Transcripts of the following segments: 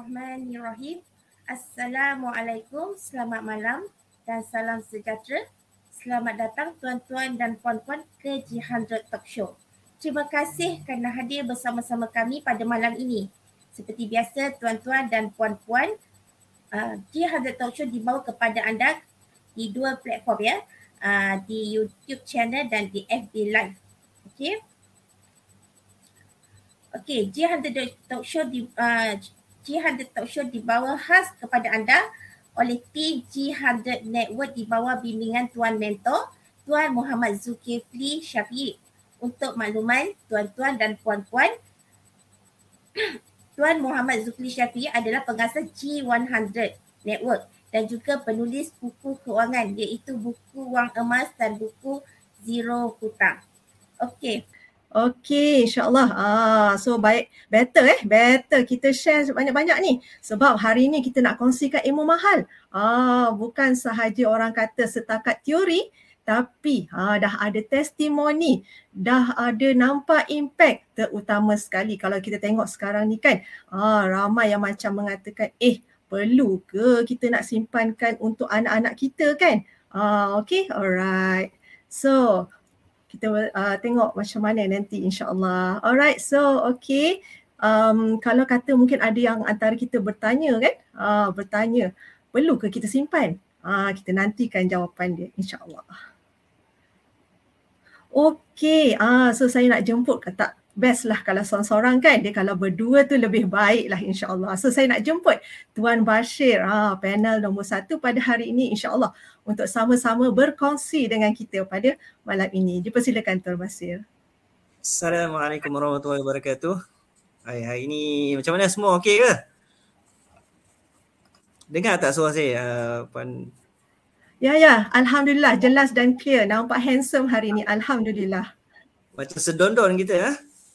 Bismillahirrahmanirrahim. Assalamualaikum, selamat malam dan salam sejahtera. Selamat datang tuan-tuan dan puan-puan ke G100 Talk Show. Terima kasih kerana hadir bersama-sama kami pada malam ini. Seperti biasa, tuan-tuan dan puan-puan, uh, G100 Talk Show dibawa kepada anda di dua platform ya. Uh, di YouTube channel dan di FB Live. Okay. Okay, G100 Talk Show di, uh, G100 Talk Show dibawa khas kepada anda oleh tim G100 Network di bawah bimbingan Tuan Mentor Tuan Muhammad Zulkifli Syafiq. Untuk makluman tuan-tuan dan puan-puan, Tuan Muhammad Zulkifli Syafiq adalah pengasas G100 Network dan juga penulis buku keuangan iaitu buku Wang Emas dan buku Zero Hutang. Okey, Okey, insyaAllah. Ah, so baik, better eh, better kita share banyak-banyak ni. Sebab hari ni kita nak kongsikan ilmu mahal. Ah, bukan sahaja orang kata setakat teori, tapi ah, dah ada testimoni, dah ada nampak impact terutama sekali kalau kita tengok sekarang ni kan. Ah, ramai yang macam mengatakan, eh perlu ke kita nak simpankan untuk anak-anak kita kan? Ah, okay, alright. So, kita uh, tengok macam mana nanti insyaAllah. Alright, so okay. Um, kalau kata mungkin ada yang antara kita bertanya kan, uh, bertanya, perlu ke kita simpan? Uh, kita nantikan jawapan dia insyaAllah. Okay, uh, so saya nak jemput kata best lah kalau seorang-seorang kan. Dia kalau berdua tu lebih baik lah insyaAllah. So saya nak jemput Tuan Bashir, ha, panel nombor satu pada hari ini insyaAllah untuk sama-sama berkongsi dengan kita pada malam ini. Dipersilakan Tuan Bashir. Assalamualaikum warahmatullahi wabarakatuh. Hai, hari ini macam mana semua okey ke? Dengar tak suara saya uh, Puan? Ya, ya. Alhamdulillah jelas dan clear. Nampak handsome hari ini. Alhamdulillah. Macam sedondon kita ya.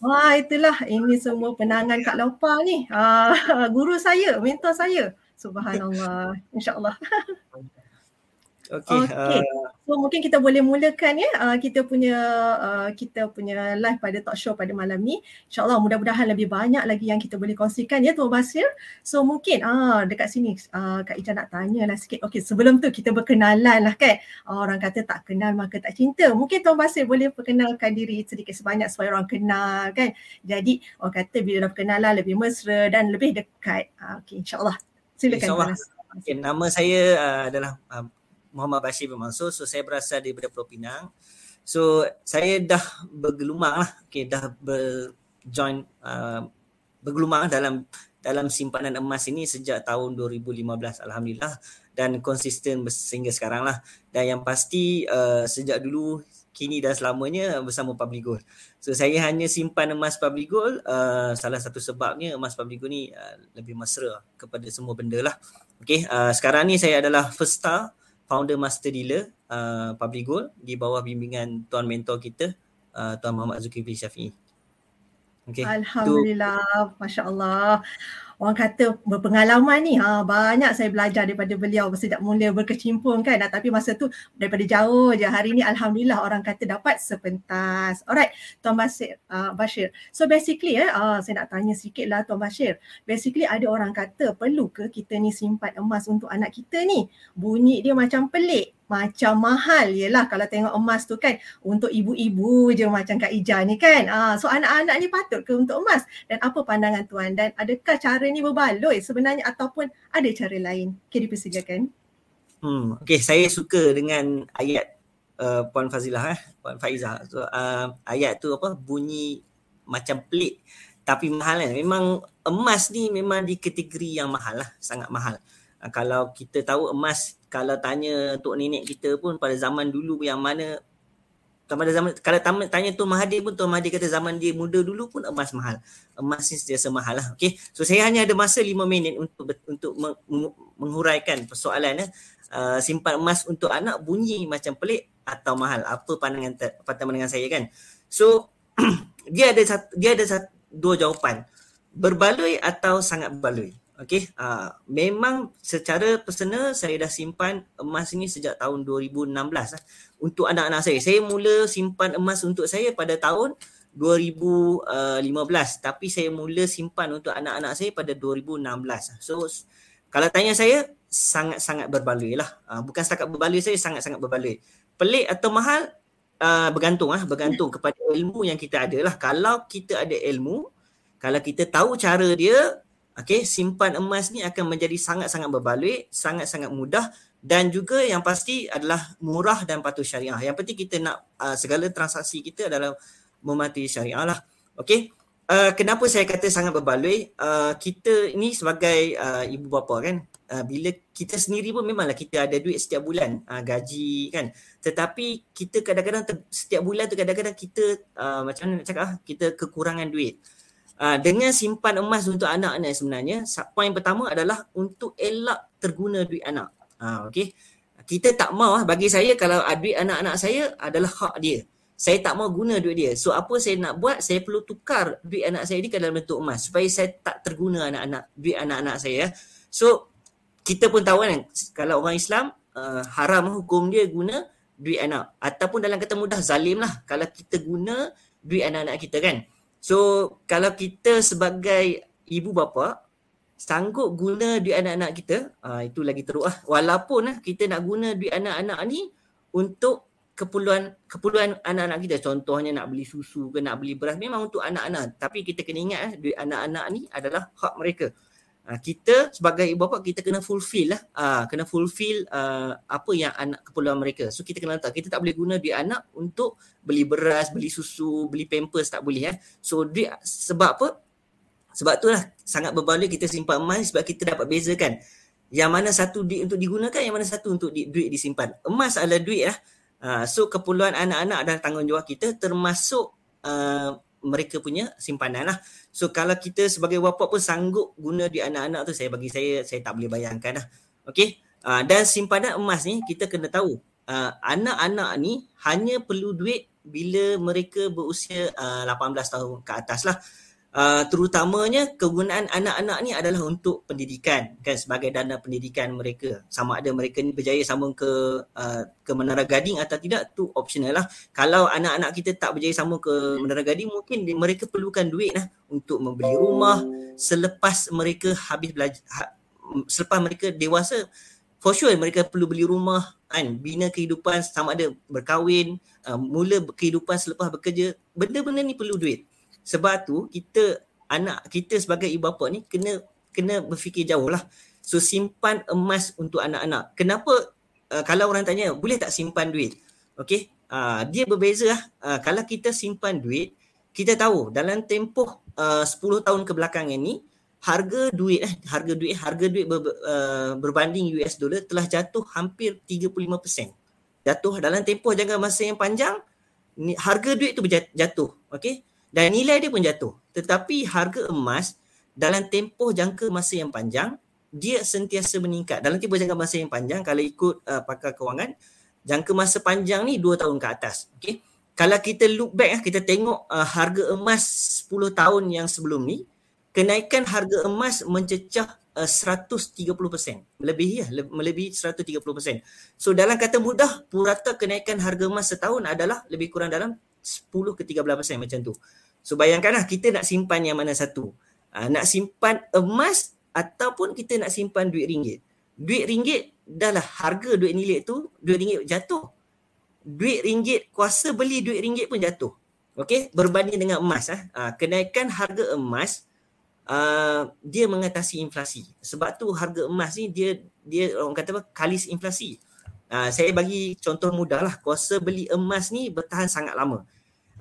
Wah itulah ini semua penangan Kak Lopa ni. Uh, guru saya, mentor saya. Subhanallah. InsyaAllah. Okay. okay. Uh, so mungkin kita boleh mulakan ya uh, kita punya uh, kita punya live pada talk show pada malam ni. InsyaAllah mudah-mudahan lebih banyak lagi yang kita boleh kongsikan ya Tuan Basir. So mungkin uh, dekat sini uh, Kak Ija nak tanya lah sikit. Okay sebelum tu kita berkenalan lah kan. Uh, orang kata tak kenal maka tak cinta. Mungkin Tuan Basir boleh perkenalkan diri sedikit sebanyak supaya orang kenal kan. Jadi orang kata bila dah berkenalan lebih mesra dan lebih dekat. Uh, okay insyaAllah. Silakan. InsyaAllah. Okay, nama saya uh, adalah uh, Muhammad Bashir bin Mansur. So saya berasal daripada Pulau Pinang. So saya dah bergelumang lah. Okay, dah berjoin uh, bergelumang dalam dalam simpanan emas ini sejak tahun 2015 Alhamdulillah dan konsisten sehingga sekarang lah. Dan yang pasti uh, sejak dulu kini dan selamanya bersama Public Gold. So saya hanya simpan emas Public Gold. Uh, salah satu sebabnya emas Public Gold ni uh, lebih mesra kepada semua benda lah. Okay, uh, sekarang ni saya adalah first star founder master dealer uh, Public Gold di bawah bimbingan tuan mentor kita uh, tuan Muhammad Zulkifli Syafi'i. Okay. Alhamdulillah, masya-Allah orang kata berpengalaman ni ha banyak saya belajar daripada beliau. Sejak mula berkecimpung kan nah, tapi masa tu daripada jauh je. Hari ni alhamdulillah orang kata dapat sepentas. Alright tuan Bashir uh, Bashir. So basically eh uh, saya nak tanya sikitlah tuan Bashir. Basically ada orang kata perlu ke kita ni simpan emas untuk anak kita ni? Bunyi dia macam pelik macam mahal. Yelah kalau tengok emas tu kan untuk ibu-ibu je macam Kak Ija ni kan. Ah so anak-anak ni patut ke untuk emas? Dan apa pandangan tuan? Dan adakah cara ni berbaloi sebenarnya ataupun ada cara lain? Okay dipersilakan. Hmm okey saya suka dengan ayat uh, Puan Fazilah eh Puan Faiza. So uh, ayat tu apa bunyi macam pelik tapi mahal kan. Memang emas ni memang di kategori yang mahal lah, sangat mahal. Uh, kalau kita tahu emas kalau tanya tok nenek kita pun pada zaman dulu yang mana pada zaman kalau tanya tu Mahathir pun tu Mahathir kata zaman dia muda dulu pun emas mahal. Emas ni sentiasa mahal lah. Okay. So saya hanya ada masa lima minit untuk untuk menghuraikan persoalan eh. Uh, simpan emas untuk anak bunyi macam pelik atau mahal. Apa pandangan pandangan saya kan? So dia ada satu, dia ada satu, dua jawapan. Berbaloi atau sangat berbaloi. Okey, uh, memang secara personal saya dah simpan emas ini sejak tahun 2016 lah, untuk anak-anak saya. Saya mula simpan emas untuk saya pada tahun 2015 tapi saya mula simpan untuk anak-anak saya pada 2016. So kalau tanya saya sangat-sangat berbaloi lah. Uh, bukan setakat berbaloi saya sangat-sangat berbaloi. Pelik atau mahal uh, bergantung ah bergantung kepada ilmu yang kita ada lah. Kalau kita ada ilmu, kalau kita tahu cara dia, okay, simpan emas ni akan menjadi sangat-sangat berbaloi, sangat-sangat mudah dan juga yang pasti adalah murah dan patuh syariah. Yang penting kita nak uh, segala transaksi kita adalah mematuhi syariah lah. Okay. Uh, kenapa saya kata sangat berbaloi? Uh, kita ni sebagai uh, ibu bapa kan, uh, bila kita sendiri pun memanglah kita ada duit setiap bulan uh, gaji kan. Tetapi kita kadang-kadang ter, setiap bulan tu kadang-kadang kita uh, macam mana nak cakap ah, kita kekurangan duit. Uh, dengan simpan emas untuk anak ni sebenarnya, poin pertama adalah untuk elak terguna duit anak. Uh, okay. Kita tak mau bagi saya kalau duit anak-anak saya adalah hak dia saya tak mau guna duit dia. So apa saya nak buat? Saya perlu tukar duit anak saya ni ke dalam bentuk emas supaya saya tak terguna anak-anak duit anak-anak saya. Ya. So kita pun tahu kan kalau orang Islam uh, haram hukum dia guna duit anak ataupun dalam kata mudah zalim lah kalau kita guna duit anak-anak kita kan. So kalau kita sebagai ibu bapa sanggup guna duit anak-anak kita, uh, itu lagi teruk lah. Walaupun uh, kita nak guna duit anak-anak ni untuk keperluan keperluan anak-anak kita. Contohnya nak beli susu ke nak beli beras memang untuk anak-anak. Tapi kita kena ingat eh duit anak-anak ni adalah hak mereka uh, kita sebagai ibu bapa kita kena fulfill lah. Uh, kena fulfill uh, apa yang anak keperluan mereka. So kita kena tahu kita tak boleh guna duit anak untuk beli beras beli susu beli pampers. Tak boleh eh. So duit sebab apa? Sebab tu lah sangat berbaloi kita simpan emas sebab kita dapat bezakan. Yang mana satu duit untuk digunakan yang mana satu untuk duit disimpan. Emas adalah duit lah. Uh, so keperluan anak-anak adalah tanggungjawab kita termasuk uh, mereka punya simpanan lah. So kalau kita sebagai bapa pun sanggup guna di anak-anak tu saya bagi saya saya tak boleh bayangkan lah. Okay. Uh, dan simpanan emas ni kita kena tahu uh, anak-anak ni hanya perlu duit bila mereka berusia uh, 18 tahun ke atas lah uh, terutamanya kegunaan anak-anak ni adalah untuk pendidikan kan? Sebagai dana pendidikan mereka. Sama ada mereka ni berjaya sambung ke uh, ke Menara Gading atau tidak tu optional lah. Kalau anak-anak kita tak berjaya sambung ke Menara Gading mungkin mereka perlukan duit lah untuk membeli rumah. Selepas mereka habis belajar ha, selepas mereka dewasa for sure mereka perlu beli rumah kan? Bina kehidupan sama ada berkahwin uh, mula kehidupan selepas bekerja benda-benda ni perlu duit sebab tu kita anak kita sebagai ibu bapa ni kena kena berfikir jauh lah. So simpan emas untuk anak-anak. Kenapa uh, kalau orang tanya boleh tak simpan duit? Okay. Uh, dia berbeza lah. Uh, kalau kita simpan duit, kita tahu dalam tempoh uh, 10 tahun kebelakangan ni harga duit eh harga duit harga duit ber, uh, berbanding US dollar telah jatuh hampir 35%. Jatuh dalam tempoh jangka masa yang panjang ni, harga duit tu berjatuh. Okay dan nilai dia pun jatuh. Tetapi harga emas dalam tempoh jangka masa yang panjang dia sentiasa meningkat. Dalam tempoh jangka masa yang panjang kalau ikut uh, pakar kewangan jangka masa panjang ni 2 tahun ke atas. Okey. Kalau kita look back kita tengok uh, harga emas 10 tahun yang sebelum ni kenaikan harga emas mencecah uh, 130%. Melebihi ya, melebihi 130%. So dalam kata mudah purata kenaikan harga emas setahun adalah lebih kurang dalam 10 ke 13% macam tu. So bayangkanlah kita nak simpan yang mana satu. Uh, nak simpan emas ataupun kita nak simpan duit ringgit. Duit ringgit dah lah harga duit nilai tu, duit ringgit jatuh. Duit ringgit, kuasa beli duit ringgit pun jatuh. Okay, berbanding dengan emas. Ah. Uh, kenaikan harga emas, uh, dia mengatasi inflasi. Sebab tu harga emas ni dia dia orang kata apa, kalis inflasi. Uh, saya bagi contoh mudah lah, kuasa beli emas ni bertahan sangat lama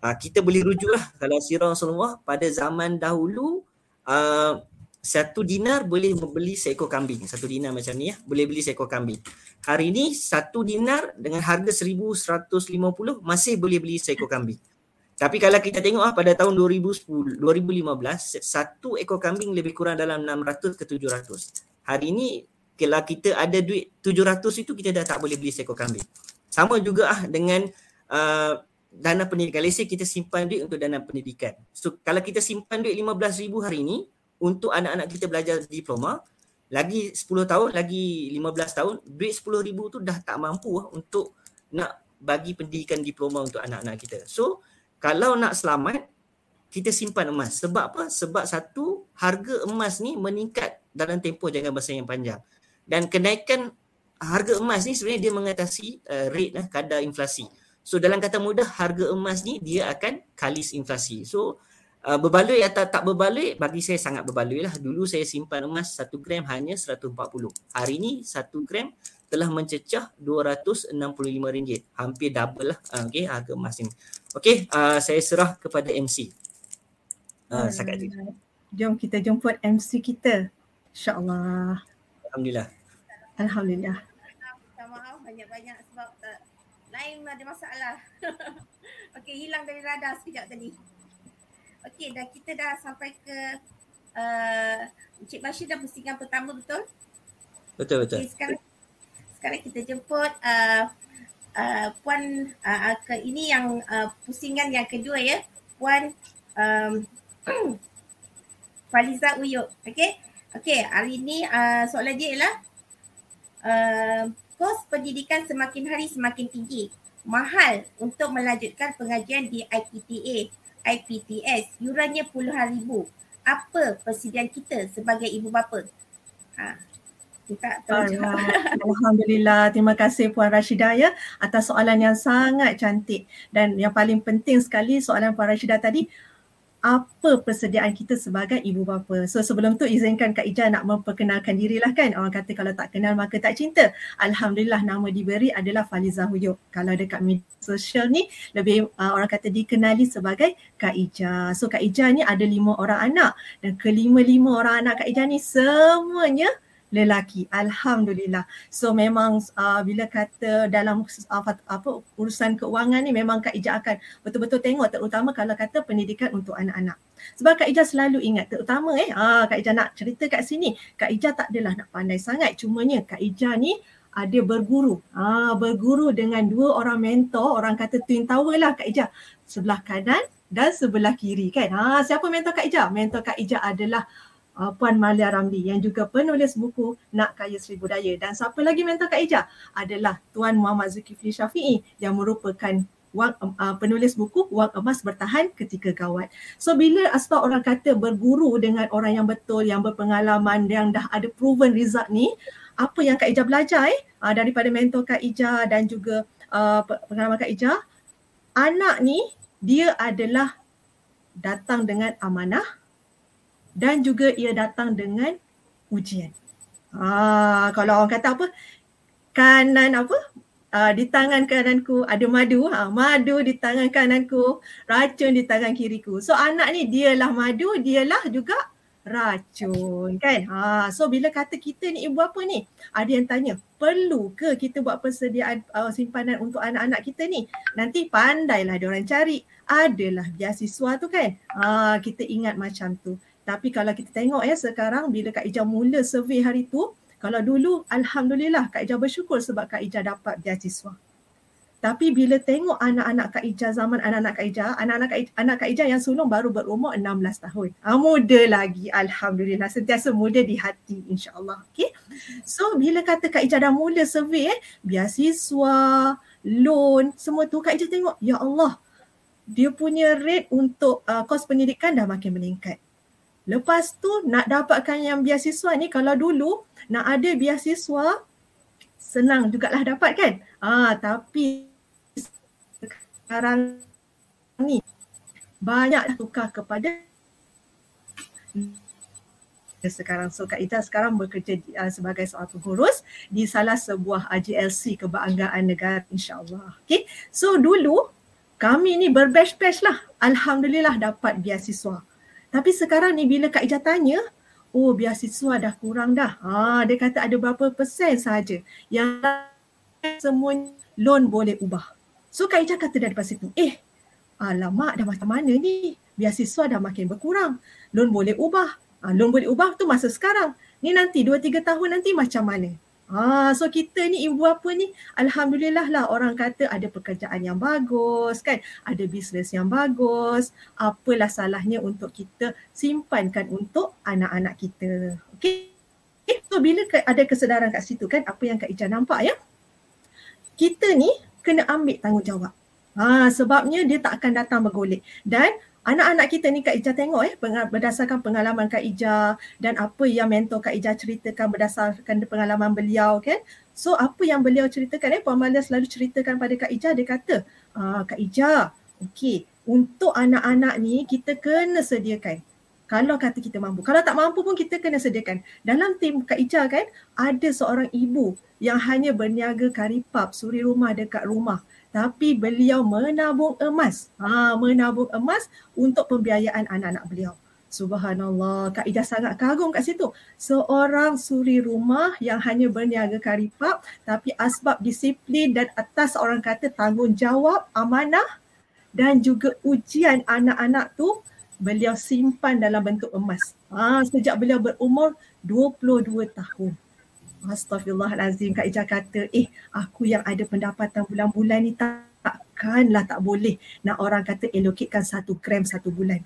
uh, kita boleh rujuk lah kalau sirah Rasulullah pada zaman dahulu uh, satu dinar boleh membeli seekor kambing. Satu dinar macam ni ya, boleh beli seekor kambing. Hari ni satu dinar dengan harga 1150 masih boleh beli seekor kambing. Tapi kalau kita tengok ah pada tahun 2010, 2015 satu ekor kambing lebih kurang dalam 600 ke 700. Hari ni kalau kita ada duit 700 itu kita dah tak boleh beli seekor kambing. Sama juga ah dengan uh, dana pendidikan. Let's say kita simpan duit untuk dana pendidikan. So kalau kita simpan duit RM15,000 hari ini untuk anak-anak kita belajar diploma, lagi 10 tahun, lagi 15 tahun, duit RM10,000 tu dah tak mampu lah untuk nak bagi pendidikan diploma untuk anak-anak kita. So kalau nak selamat, kita simpan emas. Sebab apa? Sebab satu, harga emas ni meningkat dalam tempoh jangka masa yang panjang. Dan kenaikan harga emas ni sebenarnya dia mengatasi uh, rate lah, kadar inflasi. So dalam kata mudah, harga emas ni dia akan kalis inflasi. So uh, berbaloi atau tak berbaloi, bagi saya sangat berbaloi lah. Dulu saya simpan emas 1 gram hanya 140. Hari ni 1 gram telah mencecah RM265. Hampir double lah uh, okay, harga emas ni. Okay, uh, saya serah kepada MC. Uh, hmm. Jom kita jemput MC kita. InsyaAllah. Alhamdulillah. Alhamdulillah. Minta maaf banyak-banyak sebab uh, lain ada masalah. okay, hilang dari radar sekejap tadi. Okay, dah kita dah sampai ke uh, Encik Bashir dah pusingan pertama betul? Betul, betul. Okay, sekarang sekarang kita jemput uh, uh, puan uh, ke ini yang uh, pusingan yang kedua ya puan um, Faliza Uyuk okey okey hari ini uh, soalan dia ialah uh, kos pendidikan semakin hari semakin tinggi. Mahal untuk melanjutkan pengajian di IPTA IPTS yurannya puluhan ribu. Apa persediaan kita sebagai ibu bapa? Ha. Kita Alhamdulillah. Terima kasih Puan Rashidah ya atas soalan yang sangat cantik. Dan yang paling penting sekali soalan Puan Rashidah tadi, apa persediaan kita sebagai ibu bapa. So sebelum tu izinkan Kak Ija nak memperkenalkan dirilah kan. Orang kata kalau tak kenal maka tak cinta. Alhamdulillah nama diberi adalah Faliza Huyuk. Kalau dekat media sosial ni lebih uh, orang kata dikenali sebagai Kak Ija. So Kak Ija ni ada lima orang anak dan kelima-lima orang anak Kak Ija ni semuanya lelaki. Alhamdulillah. So memang uh, bila kata dalam uh, apa urusan keuangan ni memang Kak Ija akan betul-betul tengok terutama kalau kata pendidikan untuk anak-anak. Sebab Kak Ija selalu ingat terutama eh uh, Kak Ija nak cerita kat sini Kak Ija tak adalah nak pandai sangat. Cumanya Kak Ija ni ada berguru. Ah berguru dengan dua orang mentor orang kata twin tower lah Kak Ija sebelah kanan dan sebelah kiri kan? Ha siapa mentor Kak Ija mentor Kak Ija adalah uh, Puan Malia Ramli yang juga penulis buku Nak Kaya Seribu Daya. Dan siapa lagi mentor Kak Ija adalah Tuan Muhammad Zulkifli Syafi'i yang merupakan wang, uh, penulis buku Wang Emas Bertahan Ketika Gawat. So bila asbab orang kata berguru dengan orang yang betul, yang berpengalaman, yang dah ada proven result ni, apa yang Kak Ija belajar eh uh, daripada mentor Kak Ija dan juga uh, pengalaman Kak Ija, anak ni dia adalah datang dengan amanah, dan juga ia datang dengan ujian. Ah, kalau orang kata apa? Kanan apa? Uh, di tangan kananku ada madu, ha, madu di tangan kananku, racun di tangan kiriku. So anak ni dialah madu, dialah juga racun kan. Ha, so bila kata kita ni ibu apa ni? Ada yang tanya, perlu ke kita buat persediaan uh, simpanan untuk anak-anak kita ni? Nanti pandailah dia orang cari. Adalah biasiswa tu kan. Ha, kita ingat macam tu. Tapi kalau kita tengok ya sekarang bila Kak Ija mula survey hari tu, kalau dulu Alhamdulillah Kak Ija bersyukur sebab Kak Ija dapat beasiswa. Tapi bila tengok anak-anak Kak Ija zaman anak-anak Kak Ija, anak-anak Kak Ija, anak Kak Ija yang sulung baru berumur 16 tahun. Ah, muda lagi Alhamdulillah. Sentiasa muda di hati insyaAllah. Okay. So bila kata Kak Ija dah mula survey eh, beasiswa, loan, semua tu Kak Ija tengok, Ya Allah, dia punya rate untuk uh, kos pendidikan dah makin meningkat. Lepas tu nak dapatkan yang biasiswa ni kalau dulu nak ada biasiswa senang jugalah dapat kan. Ah tapi sekarang ni banyak tukar kepada sekarang. So Kak Ita sekarang bekerja uh, sebagai seorang pengurus di salah sebuah AJLC kebanggaan negara insyaAllah. Okay. So dulu kami ni berbatch-batch lah. Alhamdulillah dapat biasiswa. Tapi sekarang ni bila Kak Ija tanya, oh biasiswa dah kurang dah. Ha, dia kata ada berapa persen saja yang semua loan boleh ubah. So Kak Ija kata daripada situ, eh alamak dah macam mana ni? Biasiswa dah makin berkurang. Loan boleh ubah. Ha, loan boleh ubah tu masa sekarang. Ni nanti 2-3 tahun nanti macam mana? Ah, so kita ni ibu apa ni? Alhamdulillah lah orang kata ada pekerjaan yang bagus kan, ada bisnes yang bagus. Apalah salahnya untuk kita simpankan untuk anak-anak kita. Okay. Okay. So bila ada kesedaran kat situ kan, apa yang Kak Ica nampak ya? Kita ni kena ambil tanggungjawab. Ha, sebabnya dia tak akan datang bergolek. Dan anak-anak kita ni Kak Ija tengok eh berdasarkan pengalaman Kak Ija dan apa yang mentor Kak Ija ceritakan berdasarkan pengalaman beliau kan. So apa yang beliau ceritakan eh Puan Malia selalu ceritakan pada Kak Ija dia kata, ah, Kak Ija, okey untuk anak-anak ni kita kena sediakan. Kalau kata kita mampu. Kalau tak mampu pun kita kena sediakan. Dalam tim Kak Ija kan ada seorang ibu yang hanya berniaga karipap suri rumah dekat rumah tapi beliau menabung emas. Ha, menabung emas untuk pembiayaan anak-anak beliau. Subhanallah, Kak Ida sangat kagum kat situ. Seorang suri rumah yang hanya berniaga karipap tapi asbab disiplin dan atas orang kata tanggungjawab, amanah dan juga ujian anak-anak tu beliau simpan dalam bentuk emas. Ha, sejak beliau berumur 22 tahun. Astaghfirullahalazim Kak Ija kata eh aku yang ada pendapatan bulan-bulan ni tak, takkanlah tak boleh nak orang kata allocate satu gram satu bulan.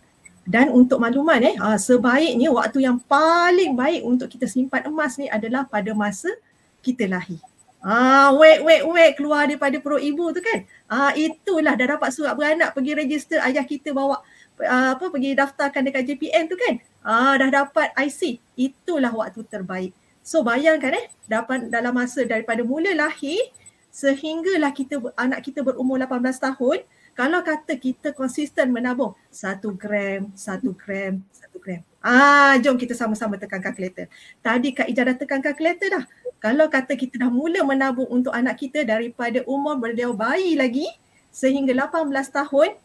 Dan untuk makluman eh ah, sebaiknya waktu yang paling baik untuk kita simpan emas ni adalah pada masa kita lahir. Ah, wait, wait, wait, keluar daripada perut ibu tu kan. Ah, itulah dah dapat surat beranak pergi register ayah kita bawa uh, apa pergi daftarkan dekat JPN tu kan. Ah, dah dapat IC. Itulah waktu terbaik. So bayangkan eh dapat dalam masa daripada mula lahir sehinggalah kita anak kita berumur 18 tahun kalau kata kita konsisten menabung satu gram, satu gram, satu gram. Ah, jom kita sama-sama tekan kalkulator. Tadi Kak Ija dah tekan kalkulator dah. Kalau kata kita dah mula menabung untuk anak kita daripada umur beliau bayi lagi sehingga 18 tahun,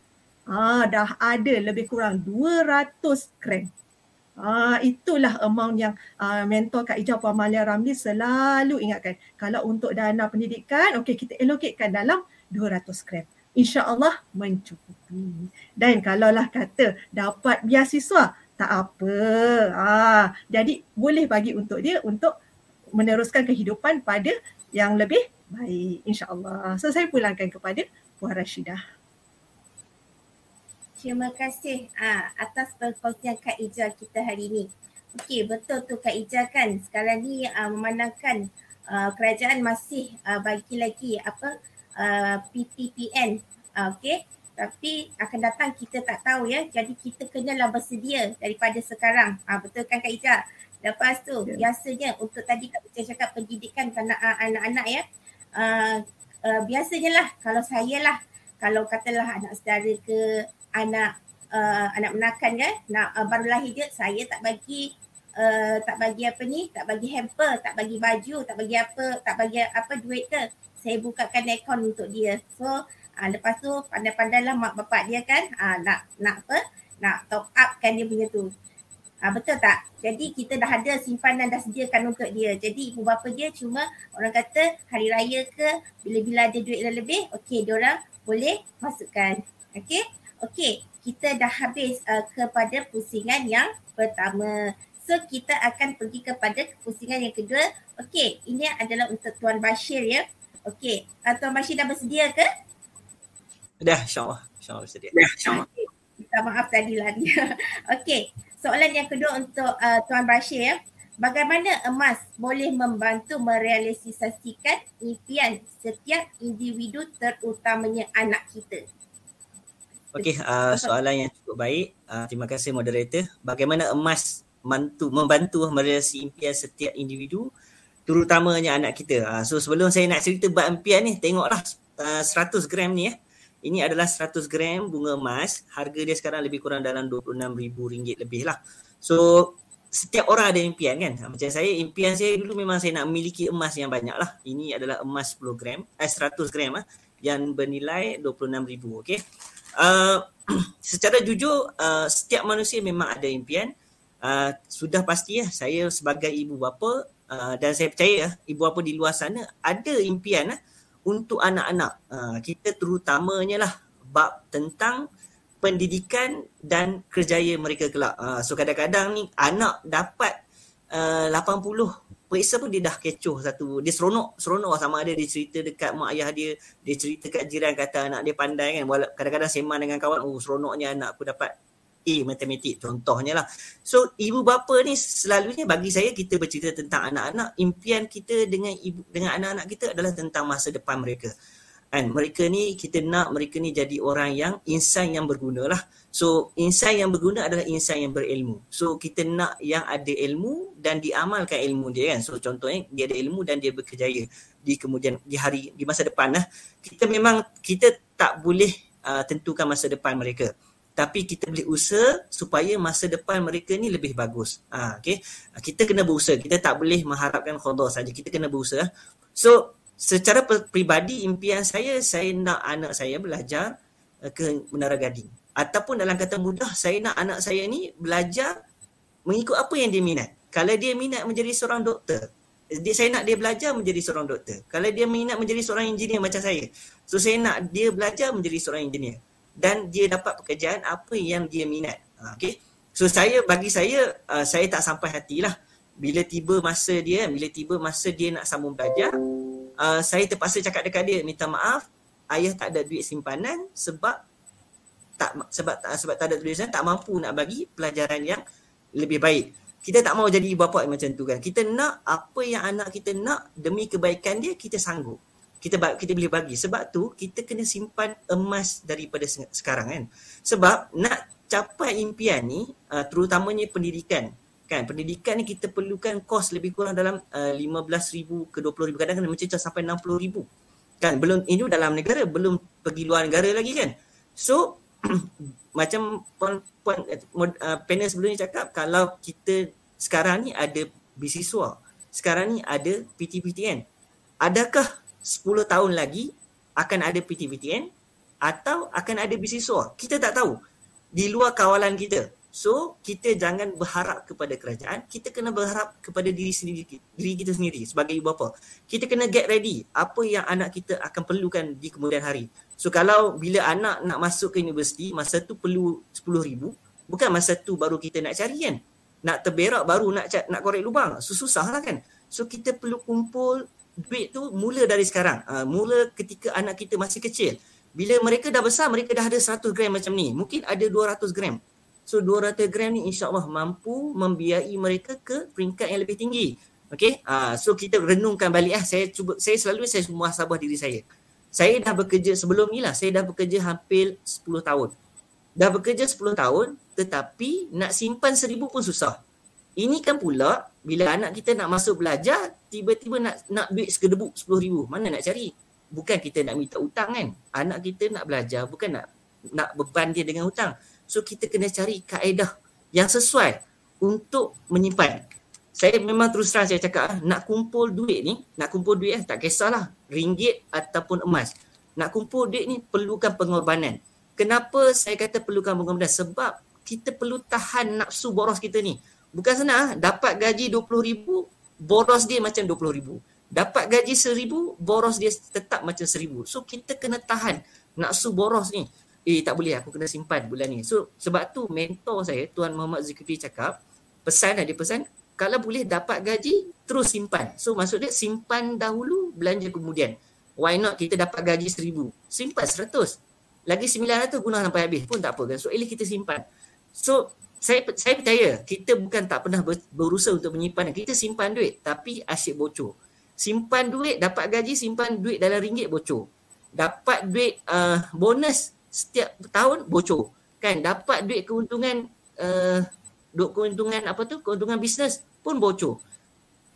ah, dah ada lebih kurang 200 gram. Uh, itulah amount yang uh, mentor Kak Ijau Puan Malia Ramli selalu ingatkan. Kalau untuk dana pendidikan, okey kita allocatekan dalam 200 gram. InsyaAllah mencukupi. Dan kalaulah kata dapat biasiswa, tak apa. Uh, jadi boleh bagi untuk dia untuk meneruskan kehidupan pada yang lebih baik. InsyaAllah. So saya pulangkan kepada Puan Rashidah. Terima kasih uh, atas perkongsian Kak Ija kita hari ini. Okey, betul tu Kak Ija kan. Sekarang ni uh, memandangkan uh, kerajaan masih uh, bagi lagi apa uh, PTPN. Okey, tapi akan datang kita tak tahu ya. Jadi kita kenalah bersedia daripada sekarang. Uh, betul kan Kak Ija? Lepas tu yeah. biasanya untuk tadi Kak Ija cakap pendidikan anak-anak ya. Uh, uh, biasanya lah kalau saya lah kalau katalah anak saudara ke anak uh, anak menakan kan nak uh, baru lahir dia saya tak bagi uh, tak bagi apa ni tak bagi hamper tak bagi baju tak bagi apa tak bagi apa duit ke saya bukakan akaun untuk dia so uh, lepas tu pandai-pandailah mak bapak dia kan uh, nak nak apa nak top up kan dia punya tu Ha, betul tak? Jadi kita dah ada simpanan dah sediakan untuk dia. Jadi ibu bapa dia cuma orang kata hari raya ke bila-bila ada duit lebih, okey dia orang boleh masukkan. Okey? Okey, kita dah habis uh, kepada pusingan yang pertama. So kita akan pergi kepada pusingan yang kedua. Okey, ini adalah untuk Tuan Bashir ya. Okey, uh, Tuan Bashir dah bersedia ke? Dah, insyaAllah. InsyaAllah bersedia. Dah, insyaAllah. Minta maaf tadi lah dia. Okey, soalan yang kedua untuk uh, Tuan Bashir ya. Bagaimana emas boleh membantu merealisasikan impian setiap individu terutamanya anak kita? Okey, uh, soalan yang cukup baik. Uh, terima kasih moderator. Bagaimana emas mantu, membantu merealisasi impian setiap individu terutamanya anak kita. Uh, so sebelum saya nak cerita bab impian ni, tengoklah uh, 100 gram ni ya. Ini adalah 100 gram bunga emas. Harga dia sekarang lebih kurang dalam RM26,000 lebih lah. So setiap orang ada impian kan. Macam saya, impian saya dulu memang saya nak memiliki emas yang banyak lah. Ini adalah emas 10 gram, eh 100 gram lah yang bernilai RM26,000. Okay. Uh, secara jujur uh, setiap manusia memang ada impian. Uh, sudah pasti ya saya sebagai ibu bapa uh, dan saya percaya ibu bapa di luar sana ada impian uh, untuk anak-anak. Uh, kita terutamanya lah bab tentang pendidikan dan kerjaya mereka kelak. Uh, so kadang-kadang ni anak dapat uh, 80 periksa pun dia dah kecoh satu. Dia seronok seronok lah sama ada dia cerita dekat mak ayah dia. Dia cerita kat jiran kata anak dia pandai kan. Kadang-kadang sembang dengan kawan oh seronoknya anak aku dapat A matematik contohnya lah. So ibu bapa ni selalunya bagi saya kita bercerita tentang anak-anak. Impian kita dengan ibu dengan anak-anak kita adalah tentang masa depan mereka kan? Mereka ni kita nak mereka ni jadi orang yang insan yang berguna lah so insan yang berguna adalah insan yang berilmu. So kita nak yang ada ilmu dan diamalkan ilmu dia kan? So contohnya dia ada ilmu dan dia berkejaya di kemudian di hari di masa depan lah. Kita memang kita tak boleh uh, tentukan masa depan mereka. Tapi kita boleh usaha supaya masa depan mereka ni lebih bagus. Ha, okay? kita kena berusaha. Kita tak boleh mengharapkan khodor saja. Kita kena berusaha. So secara peribadi impian saya saya nak anak saya belajar uh, ke Menara Gading. Ataupun dalam kata mudah saya nak anak saya ni belajar mengikut apa yang dia minat. Kalau dia minat menjadi seorang doktor dia saya nak dia belajar menjadi seorang doktor. Kalau dia minat menjadi seorang engineer macam saya so saya nak dia belajar menjadi seorang engineer. Dan dia dapat pekerjaan apa yang dia minat. Uh, okey? So saya bagi saya uh, saya tak sampai hatilah. Bila tiba masa dia bila tiba masa dia nak sambung belajar uh, saya terpaksa cakap dekat dia minta maaf ayah tak ada duit simpanan sebab tak sebab tak sebab tak ada tulisan tak mampu nak bagi pelajaran yang lebih baik. Kita tak mau jadi bapa macam tu kan. Kita nak apa yang anak kita nak demi kebaikan dia kita sanggup. Kita kita boleh bagi. Sebab tu kita kena simpan emas daripada sekarang kan. Sebab nak capai impian ni uh, terutamanya pendidikan kan? Pendidikan ni kita perlukan kos lebih kurang dalam uh, 15,000 ke 20,000 kadang kadang mencecah sampai 60,000 kan? Belum ini dalam negara belum pergi luar negara lagi kan? So macam puan puan uh, panel sebelum ni cakap kalau kita sekarang ni ada beasiswa sekarang ni ada PTPTN adakah 10 tahun lagi akan ada PTPTN atau akan ada beasiswa? Kita tak tahu. Di luar kawalan kita So kita jangan berharap kepada kerajaan, kita kena berharap kepada diri sendiri diri kita sendiri sebagai ibu bapa. Kita kena get ready apa yang anak kita akan perlukan di kemudian hari. So kalau bila anak nak masuk ke universiti, masa tu perlu 10,000, bukan masa tu baru kita nak cari kan. Nak terberak baru nak nak korek lubang. So susah lah kan. So kita perlu kumpul duit tu mula dari sekarang. Uh, mula ketika anak kita masih kecil. Bila mereka dah besar, mereka dah ada 100 gram macam ni. Mungkin ada 200 gram. So 200 gram ni insyaAllah mampu membiayai mereka ke peringkat yang lebih tinggi. Okay, uh, so kita renungkan balik lah. Saya cuba, saya selalu saya muhasabah diri saya. Saya dah bekerja sebelum ni lah, saya dah bekerja hampir 10 tahun. Dah bekerja 10 tahun tetapi nak simpan seribu pun susah. Ini kan pula bila anak kita nak masuk belajar, tiba-tiba nak nak duit sekedebuk 10 ribu. Mana nak cari? Bukan kita nak minta hutang kan. Anak kita nak belajar, bukan nak nak beban dia dengan hutang. So kita kena cari kaedah yang sesuai untuk menyimpan. Saya memang terus terang saya cakap ah, nak kumpul duit ni, nak kumpul duit eh, tak kisahlah ringgit ataupun emas. Nak kumpul duit ni perlukan pengorbanan. Kenapa saya kata perlukan pengorbanan? Sebab kita perlu tahan nafsu boros kita ni. Bukan senang, ah, dapat gaji RM20,000, boros dia macam RM20,000. Dapat gaji RM1,000, boros dia tetap macam RM1,000. So kita kena tahan nafsu boros ni eh tak boleh aku kena simpan bulan ni. So sebab tu mentor saya Tuan Muhammad Zulkifli cakap pesan dia pesan kalau boleh dapat gaji terus simpan. So maksud dia simpan dahulu belanja kemudian. Why not kita dapat gaji seribu simpan seratus lagi sembilan ratus guna sampai habis pun tak apa kan. So elok kita simpan. So saya saya percaya kita bukan tak pernah berusaha untuk menyimpan kita simpan duit tapi asyik bocor. Simpan duit dapat gaji simpan duit dalam ringgit bocor. Dapat duit uh, bonus setiap tahun bocor. Kan dapat duit keuntungan uh, duit keuntungan apa tu keuntungan bisnes pun bocor.